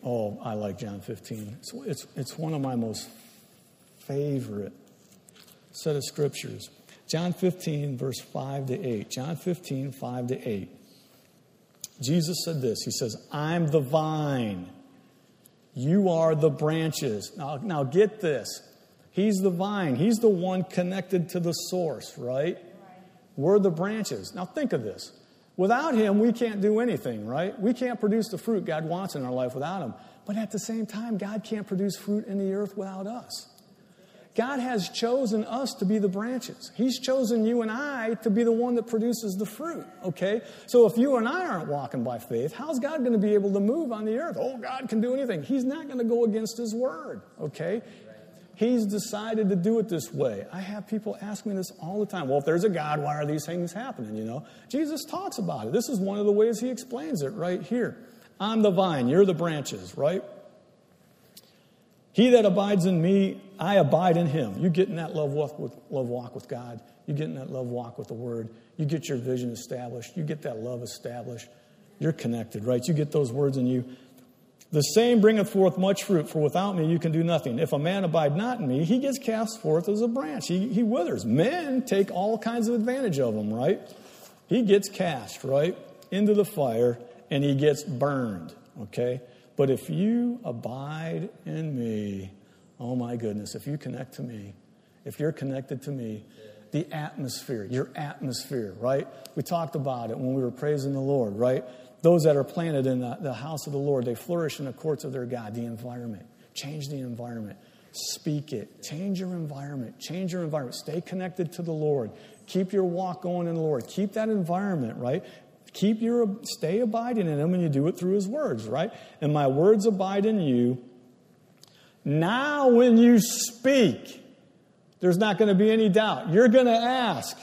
Oh, I like John 15. It's, it's, it's one of my most favorite set of scriptures. John 15, verse 5 to 8. John 15, 5 to 8. Jesus said this He says, I'm the vine, you are the branches. Now, now get this. He's the vine, He's the one connected to the source, right? We're the branches. Now think of this. Without him, we can't do anything, right? We can't produce the fruit God wants in our life without him. But at the same time, God can't produce fruit in the earth without us. God has chosen us to be the branches. He's chosen you and I to be the one that produces the fruit, okay? So if you and I aren't walking by faith, how's God going to be able to move on the earth? Oh, God can do anything. He's not going to go against His word, okay? He's decided to do it this way. I have people ask me this all the time. Well, if there's a God, why are these things happening, you know? Jesus talks about it. This is one of the ways He explains it right here. I'm the vine, you're the branches, right? He that abides in me, I abide in him. You get in that love walk with, love walk with God. You get in that love walk with the Word. You get your vision established. You get that love established. You're connected, right? You get those words in you. The same bringeth forth much fruit, for without me you can do nothing. If a man abide not in me, he gets cast forth as a branch. He, he withers. Men take all kinds of advantage of him, right? He gets cast, right, into the fire, and he gets burned, okay? But if you abide in me, oh my goodness, if you connect to me, if you're connected to me, the atmosphere, your atmosphere, right? We talked about it when we were praising the Lord, right? Those that are planted in the, the house of the Lord, they flourish in the courts of their God, the environment. Change the environment. Speak it. Change your environment. Change your environment. Stay connected to the Lord. Keep your walk going in the Lord. Keep that environment, right? Keep your, stay abiding in him and you do it through his words, right? And my words abide in you. Now, when you speak, there's not going to be any doubt. You're going to ask,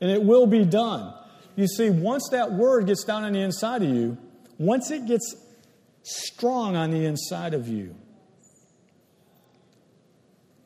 and it will be done. You see, once that word gets down on the inside of you, once it gets strong on the inside of you,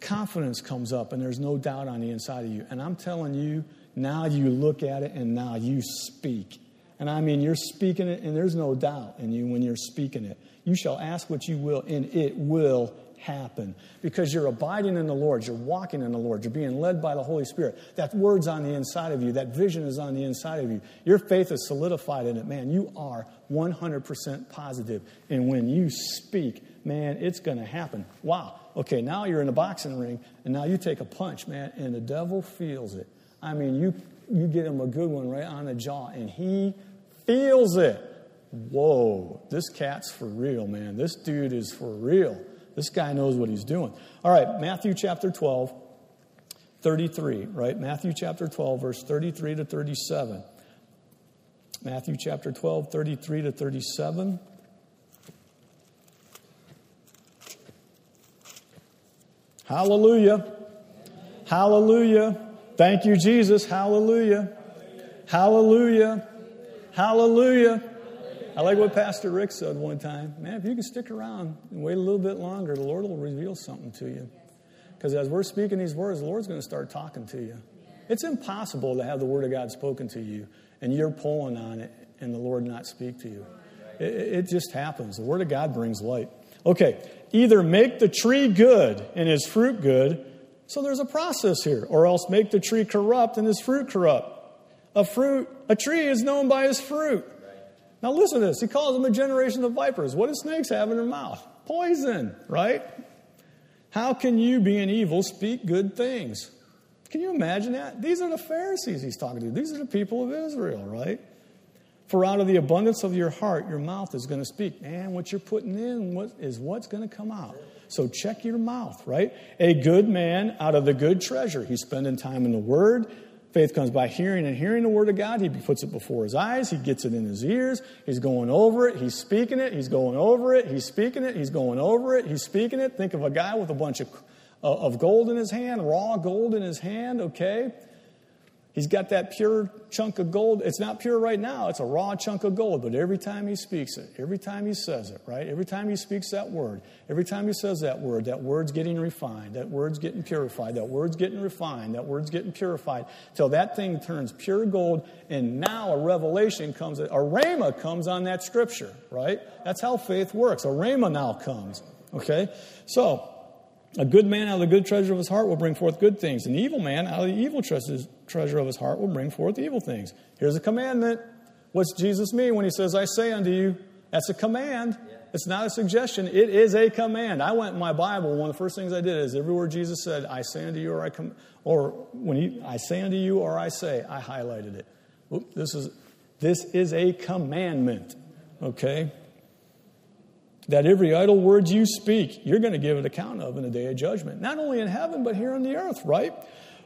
confidence comes up and there's no doubt on the inside of you. And I'm telling you, now you look at it and now you speak. And I mean, you're speaking it, and there's no doubt in you when you're speaking it. You shall ask what you will, and it will happen because you're abiding in the Lord, you're walking in the Lord, you're being led by the Holy Spirit. That word's on the inside of you, that vision is on the inside of you. Your faith is solidified in it, man. You are 100% positive. And when you speak, man, it's going to happen. Wow. Okay, now you're in a boxing ring, and now you take a punch, man, and the devil feels it. I mean, you you get him a good one right on the jaw, and he feels it. Whoa, this cat's for real, man. This dude is for real. This guy knows what he's doing. All right, Matthew chapter 12, 33, right? Matthew chapter 12, verse 33 to 37. Matthew chapter 12, 33 to 37. Hallelujah. Hallelujah. Thank you, Jesus. Hallelujah. Hallelujah. Hallelujah. I like what Pastor Rick said one time. Man, if you can stick around and wait a little bit longer, the Lord will reveal something to you. Because as we're speaking these words, the Lord's going to start talking to you. It's impossible to have the Word of God spoken to you and you're pulling on it and the Lord not speak to you. It, it just happens. The Word of God brings light. Okay, either make the tree good and his fruit good so there's a process here, or else make the tree corrupt and his fruit corrupt. A fruit, a tree is known by his fruit. Now listen to this. He calls them a generation of vipers. What do snakes have in their mouth? Poison, right? How can you, being evil, speak good things? Can you imagine that? These are the Pharisees he's talking to. These are the people of Israel, right? For out of the abundance of your heart, your mouth is going to speak. Man, what you're putting in what, is what's going to come out. So check your mouth, right? A good man out of the good treasure. He's spending time in the Word. Faith comes by hearing and hearing the Word of God. He puts it before his eyes. He gets it in his ears. He's going over it. He's speaking it. He's going over it. He's speaking it. He's going over it. He's speaking it. Think of a guy with a bunch of, uh, of gold in his hand, raw gold in his hand, okay? He's got that pure chunk of gold. It's not pure right now, it's a raw chunk of gold, but every time he speaks it, every time he says it, right? Every time he speaks that word, every time he says that word, that word's getting refined, that word's getting purified, that word's getting refined, that word's getting purified, till that thing turns pure gold, and now a revelation comes, a rhema comes on that scripture, right? That's how faith works. A rhema now comes, okay? So, a good man out of the good treasure of his heart will bring forth good things. An evil man out of the evil treasure of his heart will bring forth evil things. Here's a commandment. What's Jesus mean when he says, I say unto you? That's a command. It's not a suggestion, it is a command. I went in my Bible, one of the first things I did is every word Jesus said, I say unto you, or I come, or when he, I say unto you, or I say, I highlighted it. Oop, this is this is a commandment. Okay? That every idle word you speak, you're going to give an account of in the day of judgment. Not only in heaven, but here on the earth, right?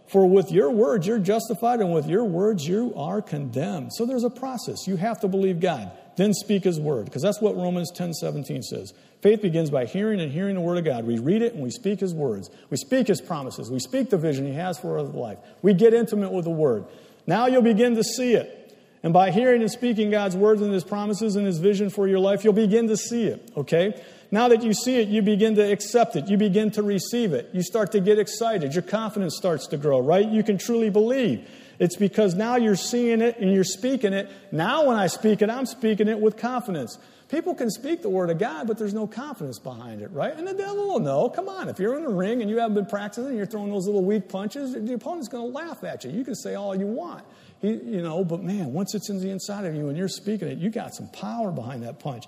For with your words you're justified, and with your words you are condemned. So there's a process. You have to believe God, then speak His word, because that's what Romans 10 17 says. Faith begins by hearing and hearing the word of God. We read it and we speak His words. We speak His promises. We speak the vision He has for our life. We get intimate with the word. Now you'll begin to see it. And by hearing and speaking God's words and His promises and His vision for your life, you'll begin to see it, okay? Now that you see it, you begin to accept it. You begin to receive it. You start to get excited. Your confidence starts to grow, right? You can truly believe. It's because now you're seeing it and you're speaking it. Now, when I speak it, I'm speaking it with confidence. People can speak the word of God, but there's no confidence behind it, right? And the devil will know. Come on, if you're in a ring and you haven't been practicing and you're throwing those little weak punches, the opponent's going to laugh at you. You can say all you want. He, you know, but man, once it's in the inside of you and you're speaking it, you got some power behind that punch.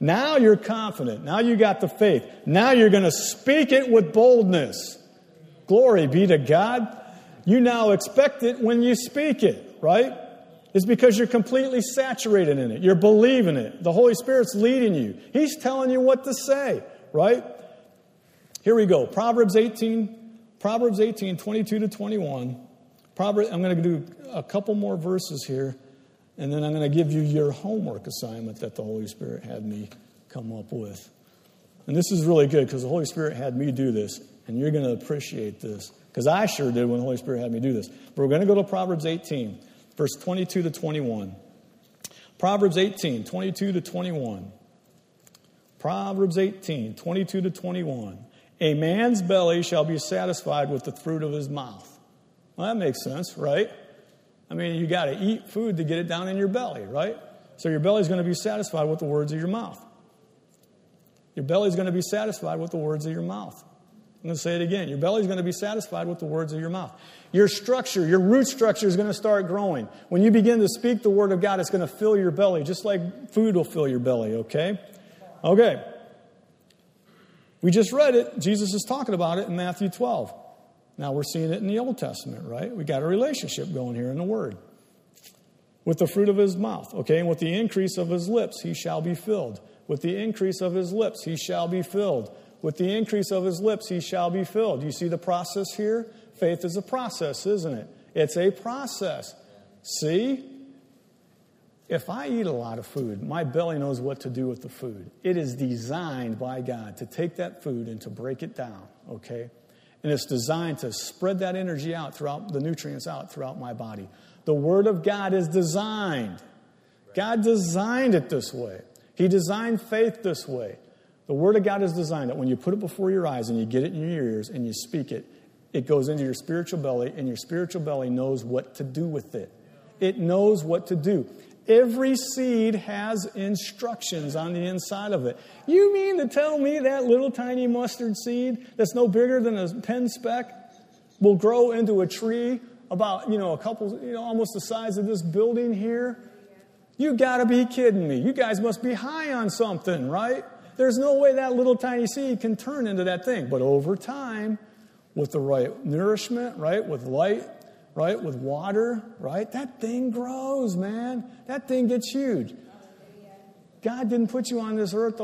Now you're confident. Now you got the faith. Now you're going to speak it with boldness. Glory be to God. You now expect it when you speak it, right? It's because you're completely saturated in it. You're believing it. The Holy Spirit's leading you. He's telling you what to say, right? Here we go. Proverbs 18, Proverbs 18, 22 to 21. Proverbs, I'm going to do a couple more verses here. And then I'm going to give you your homework assignment that the Holy Spirit had me come up with. And this is really good because the Holy Spirit had me do this, and you're going to appreciate this because I sure did when the Holy Spirit had me do this. But we're going to go to Proverbs 18, verse 22 to 21. Proverbs 18, 22 to 21. Proverbs 18, 22 to 21. A man's belly shall be satisfied with the fruit of his mouth. Well, that makes sense, right? I mean, you got to eat food to get it down in your belly, right? So your belly's going to be satisfied with the words of your mouth. Your belly's going to be satisfied with the words of your mouth. I'm going to say it again. Your belly's going to be satisfied with the words of your mouth. Your structure, your root structure is going to start growing. When you begin to speak the word of God, it's going to fill your belly, just like food will fill your belly, okay? Okay. We just read it. Jesus is talking about it in Matthew 12. Now we're seeing it in the Old Testament, right? We got a relationship going here in the Word. With the fruit of his mouth, okay? And with the increase of his lips, he shall be filled. With the increase of his lips, he shall be filled. With the increase of his lips, he shall be filled. You see the process here? Faith is a process, isn't it? It's a process. See? If I eat a lot of food, my belly knows what to do with the food. It is designed by God to take that food and to break it down, okay? And it's designed to spread that energy out throughout the nutrients out throughout my body. The Word of God is designed. God designed it this way. He designed faith this way. The Word of God is designed that when you put it before your eyes and you get it in your ears and you speak it, it goes into your spiritual belly, and your spiritual belly knows what to do with it. It knows what to do. Every seed has instructions on the inside of it. You mean to tell me that little tiny mustard seed that's no bigger than a pen speck will grow into a tree about, you know, a couple, you know, almost the size of this building here? You gotta be kidding me. You guys must be high on something, right? There's no way that little tiny seed can turn into that thing. But over time, with the right nourishment, right, with light, right, with water, right, that thing grows, man. That thing gets huge. God didn't put you on this earth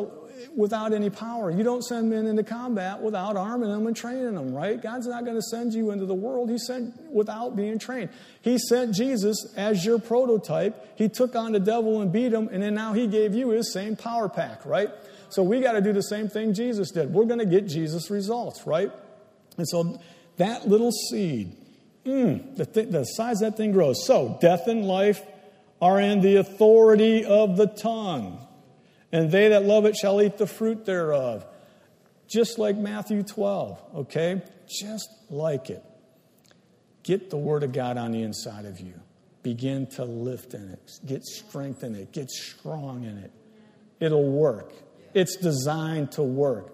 without any power. You don't send men into combat without arming them and training them, right? God's not going to send you into the world. He sent without being trained. He sent Jesus as your prototype. He took on the devil and beat him, and then now he gave you his same power pack, right? So we got to do the same thing Jesus did. We're going to get Jesus results, right? And so that little seed, Mm, the, th- the size that thing grows. So, death and life are in the authority of the tongue, and they that love it shall eat the fruit thereof. Just like Matthew 12, okay? Just like it. Get the Word of God on the inside of you. Begin to lift in it. Get strength in it. Get strong in it. It'll work. It's designed to work.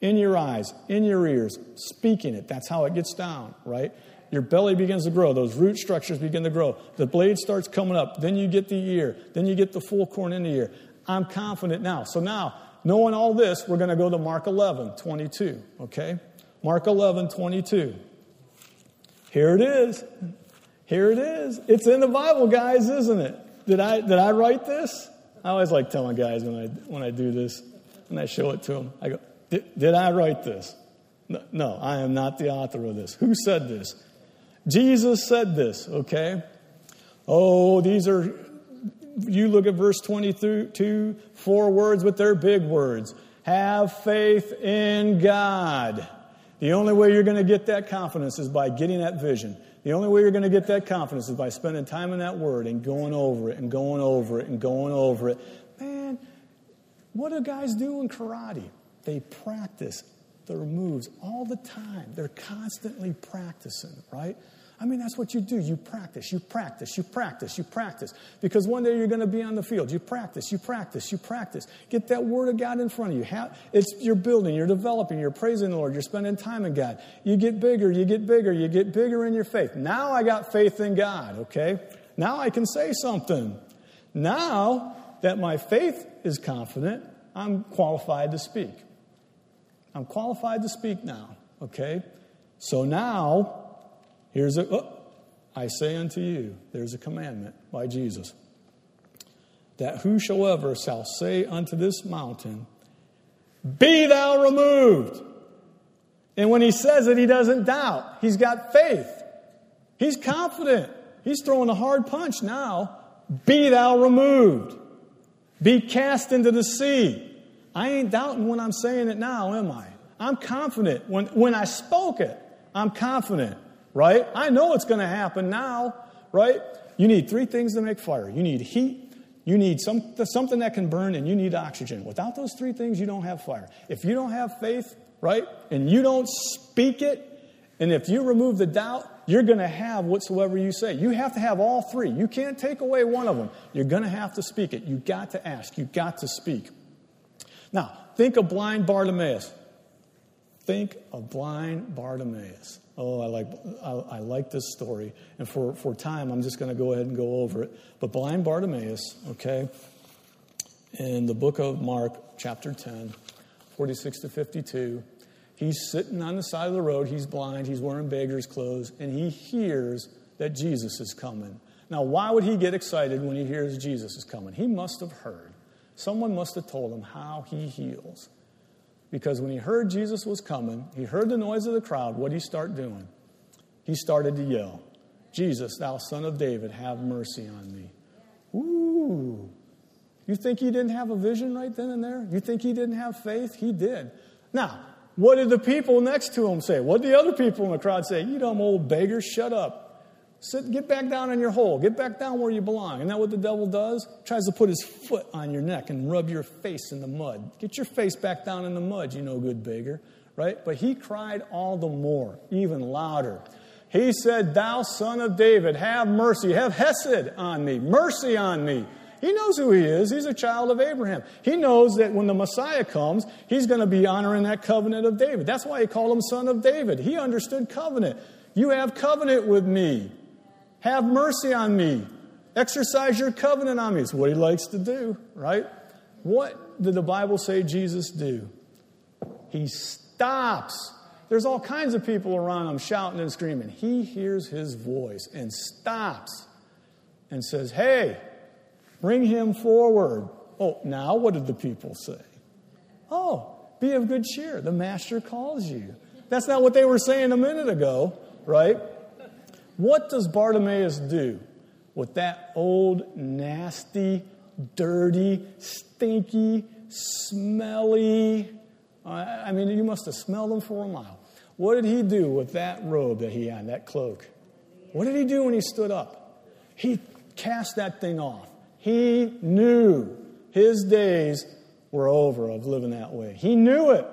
In your eyes, in your ears, speaking it. That's how it gets down, right? Your belly begins to grow. Those root structures begin to grow. The blade starts coming up. Then you get the ear. Then you get the full corn in the ear. I'm confident now. So now, knowing all this, we're going to go to Mark 11, 22. Okay? Mark 11, 22. Here it is. Here it is. It's in the Bible, guys, isn't it? Did I, did I write this? I always like telling guys when I, when I do this, and I show it to them. I go, did, did I write this? No, no, I am not the author of this. Who said this? Jesus said this, okay? Oh, these are, you look at verse 22, four words, but they're big words. Have faith in God. The only way you're going to get that confidence is by getting that vision. The only way you're going to get that confidence is by spending time in that word and going over it and going over it and going over it. Man, what do guys do in karate? They practice their moves all the time. They're constantly practicing, right? I mean, that's what you do. You practice, you practice, you practice, you practice. Because one day you're going to be on the field. You practice, you practice, you practice. Get that word of God in front of you. It's, you're building, you're developing, you're praising the Lord, you're spending time in God. You get bigger, you get bigger, you get bigger in your faith. Now I got faith in God, okay? Now I can say something. Now that my faith is confident, I'm qualified to speak. I'm qualified to speak now, okay? So now, here's a, oh, I say unto you, there's a commandment by Jesus that whosoever shall say unto this mountain, Be thou removed. And when he says it, he doesn't doubt. He's got faith. He's confident. He's throwing a hard punch now. Be thou removed. Be cast into the sea. I ain't doubting when I'm saying it now, am I? I'm confident. When, when I spoke it, I'm confident, right? I know it's going to happen now, right? You need three things to make fire you need heat, you need some, something that can burn, and you need oxygen. Without those three things, you don't have fire. If you don't have faith, right, and you don't speak it, and if you remove the doubt, you're going to have whatsoever you say. You have to have all three. You can't take away one of them. You're going to have to speak it. You've got to ask. You've got to speak. Now, think of blind Bartimaeus. Think of blind Bartimaeus. Oh, I like, I, I, like this story. And for, for time, I'm just going to go ahead and go over it. But blind Bartimaeus, okay, in the book of Mark, chapter 10, 46 to 52, he's sitting on the side of the road. He's blind. He's wearing beggar's clothes. And he hears that Jesus is coming. Now, why would he get excited when he hears Jesus is coming? He must have heard Someone must have told him how he heals. Because when he heard Jesus was coming, he heard the noise of the crowd. What did he start doing? He started to yell, Jesus, thou son of David, have mercy on me. Ooh. You think he didn't have a vision right then and there? You think he didn't have faith? He did. Now, what did the people next to him say? What did the other people in the crowd say? You dumb old beggar, shut up. Sit, get back down in your hole. Get back down where you belong. Isn't that what the devil does? Tries to put his foot on your neck and rub your face in the mud. Get your face back down in the mud, you no good beggar. Right? But he cried all the more, even louder. He said, Thou son of David, have mercy, have hesed on me, mercy on me. He knows who he is. He's a child of Abraham. He knows that when the Messiah comes, he's going to be honoring that covenant of David. That's why he called him son of David. He understood covenant. You have covenant with me. Have mercy on me. Exercise your covenant on me. It's what he likes to do, right? What did the Bible say Jesus do? He stops. There's all kinds of people around him shouting and screaming. He hears his voice and stops and says, Hey, bring him forward. Oh, now what did the people say? Oh, be of good cheer. The master calls you. That's not what they were saying a minute ago, right? What does Bartimaeus do with that old, nasty, dirty, stinky, smelly? I mean, you must have smelled him for a mile. What did he do with that robe that he had, that cloak? What did he do when he stood up? He cast that thing off. He knew his days were over of living that way. He knew it.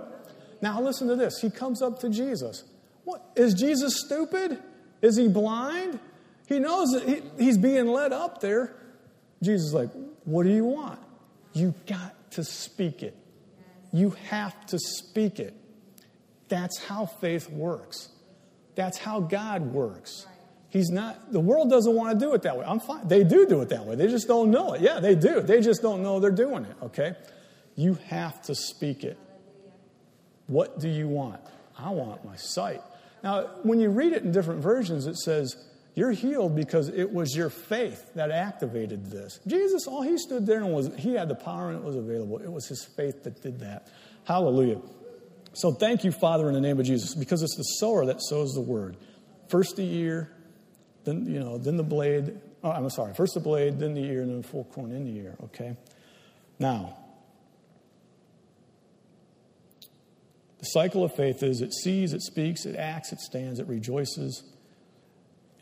Now, listen to this. He comes up to Jesus. What? Is Jesus stupid? Is he blind? He knows that he, he's being led up there. Jesus is like, What do you want? You got to speak it. You have to speak it. That's how faith works. That's how God works. He's not, the world doesn't want to do it that way. I'm fine. They do do it that way. They just don't know it. Yeah, they do. They just don't know they're doing it, okay? You have to speak it. What do you want? I want my sight. Now, when you read it in different versions, it says, You're healed because it was your faith that activated this. Jesus, all he stood there and was, he had the power and it was available. It was his faith that did that. Hallelujah. So thank you, Father, in the name of Jesus, because it's the sower that sows the word. First the ear, then, you know, then the blade. Oh, I'm sorry. First the blade, then the ear, and then the full corn in the ear, okay? Now, The cycle of faith is it sees, it speaks, it acts, it stands, it rejoices,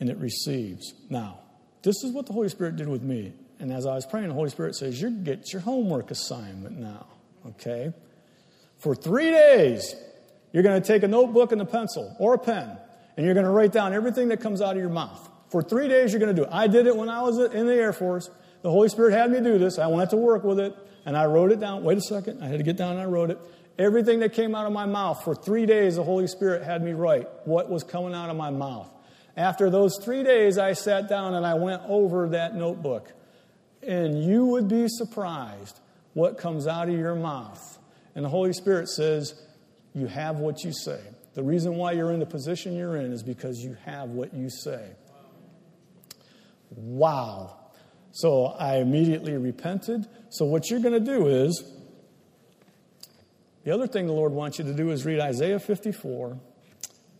and it receives. Now, this is what the Holy Spirit did with me. And as I was praying, the Holy Spirit says, You get your homework assignment now, okay? For three days, you're going to take a notebook and a pencil or a pen, and you're going to write down everything that comes out of your mouth. For three days, you're going to do it. I did it when I was in the Air Force. The Holy Spirit had me do this. I went to work with it, and I wrote it down. Wait a second. I had to get down and I wrote it. Everything that came out of my mouth for three days, the Holy Spirit had me write what was coming out of my mouth. After those three days, I sat down and I went over that notebook. And you would be surprised what comes out of your mouth. And the Holy Spirit says, You have what you say. The reason why you're in the position you're in is because you have what you say. Wow. So I immediately repented. So what you're going to do is, the other thing the Lord wants you to do is read Isaiah 54,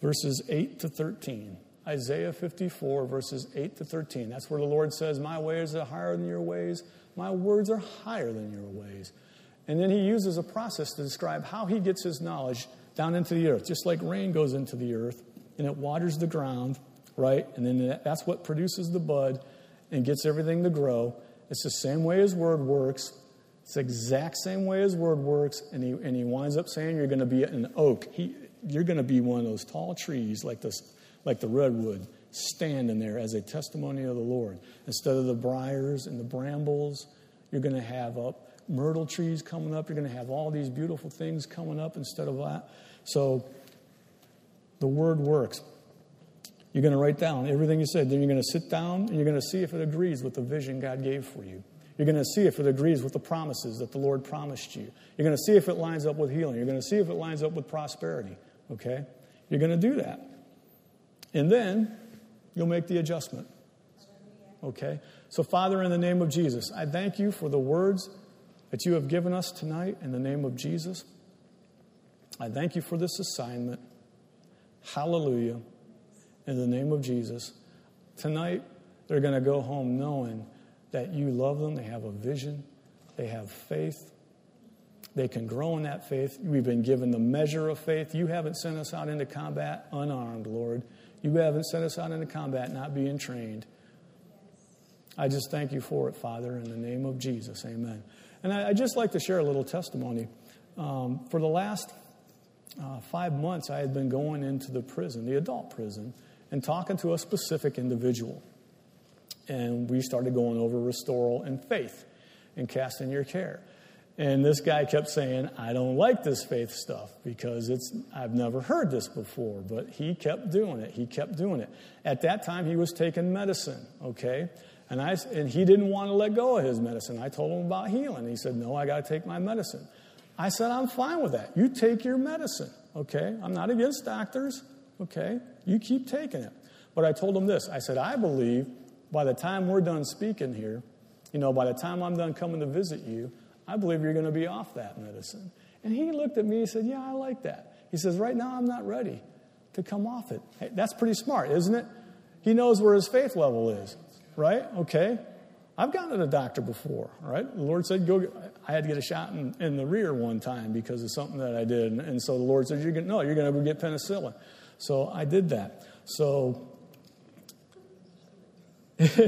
verses 8 to 13. Isaiah 54, verses 8 to 13. That's where the Lord says, My ways are higher than your ways, my words are higher than your ways. And then he uses a process to describe how he gets his knowledge down into the earth, just like rain goes into the earth and it waters the ground, right? And then that's what produces the bud and gets everything to grow. It's the same way his word works. It's the exact same way his word works, and he, and he winds up saying you're going to be an oak. He, you're going to be one of those tall trees like, this, like the redwood, standing there as a testimony of the Lord. Instead of the briars and the brambles, you're going to have up myrtle trees coming up. You're going to have all these beautiful things coming up instead of that. So the word works. You're going to write down everything you said. Then you're going to sit down and you're going to see if it agrees with the vision God gave for you. You're going to see if it agrees with the promises that the Lord promised you. You're going to see if it lines up with healing. You're going to see if it lines up with prosperity. Okay? You're going to do that. And then you'll make the adjustment. Okay? So, Father, in the name of Jesus, I thank you for the words that you have given us tonight in the name of Jesus. I thank you for this assignment. Hallelujah. In the name of Jesus. Tonight, they're going to go home knowing that you love them, they have a vision, they have faith. They can grow in that faith. We've been given the measure of faith. You haven't sent us out into combat unarmed, Lord. You haven't sent us out into combat not being trained. I just thank you for it, Father, in the name of Jesus. Amen. And I, would just like to share a little testimony. Um, for the last uh, five months, I had been going into the prison, the adult prison, and talking to a specific individual and we started going over restoral and faith and casting your care. And this guy kept saying, I don't like this faith stuff because it's I've never heard this before, but he kept doing it. He kept doing it. At that time he was taking medicine, okay? And I and he didn't want to let go of his medicine. I told him about healing. He said, "No, I got to take my medicine." I said, "I'm fine with that. You take your medicine, okay? I'm not against doctors, okay? You keep taking it." But I told him this. I said, "I believe by the time we're done speaking here, you know, by the time I'm done coming to visit you, I believe you're going to be off that medicine. And he looked at me and said, Yeah, I like that. He says, Right now, I'm not ready to come off it. Hey, that's pretty smart, isn't it? He knows where his faith level is, right? Okay. I've gone to the doctor before, right? The Lord said, go. I had to get a shot in, in the rear one time because of something that I did. And, and so the Lord said, you're gonna, no, you're going to go get penicillin. So I did that. So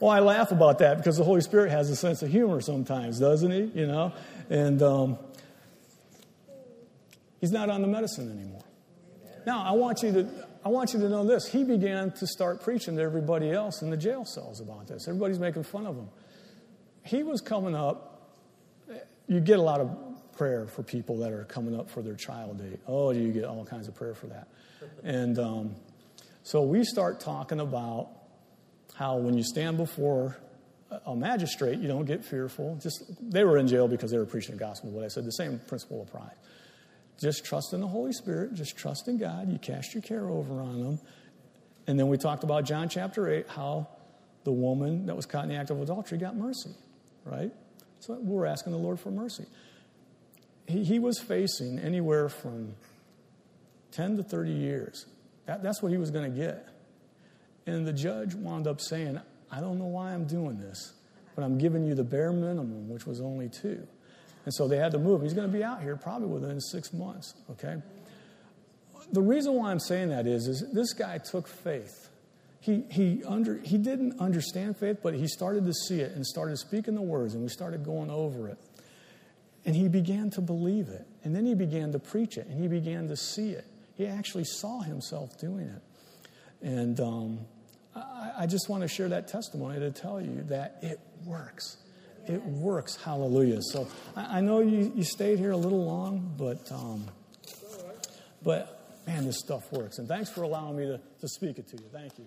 well, I laugh about that because the Holy Spirit has a sense of humor sometimes, doesn't he? You know? And um, he's not on the medicine anymore. Now, I want you to. I want you to know this. He began to start preaching to everybody else in the jail cells about this. Everybody's making fun of him. He was coming up. You get a lot of prayer for people that are coming up for their child date. Oh, you get all kinds of prayer for that. And um, So we start talking about how when you stand before a magistrate, you don't get fearful. Just they were in jail because they were preaching the gospel. What I said, the same principle applies. Just trust in the Holy Spirit. Just trust in God. You cast your care over on them. And then we talked about John chapter 8, how the woman that was caught in the act of adultery got mercy, right? So we're asking the Lord for mercy. He, he was facing anywhere from 10 to 30 years. That, that's what he was going to get. And the judge wound up saying, I don't know why I'm doing this, but I'm giving you the bare minimum, which was only two. And so they had to move. He's going to be out here probably within six months, okay? The reason why I'm saying that is, is this guy took faith. He, he, under, he didn't understand faith, but he started to see it and started speaking the words, and we started going over it. And he began to believe it. And then he began to preach it, and he began to see it. He actually saw himself doing it. And um, I, I just want to share that testimony to tell you that it works. It works. Hallelujah. So I, I know you, you stayed here a little long, but, um, but man, this stuff works. And thanks for allowing me to, to speak it to you. Thank you.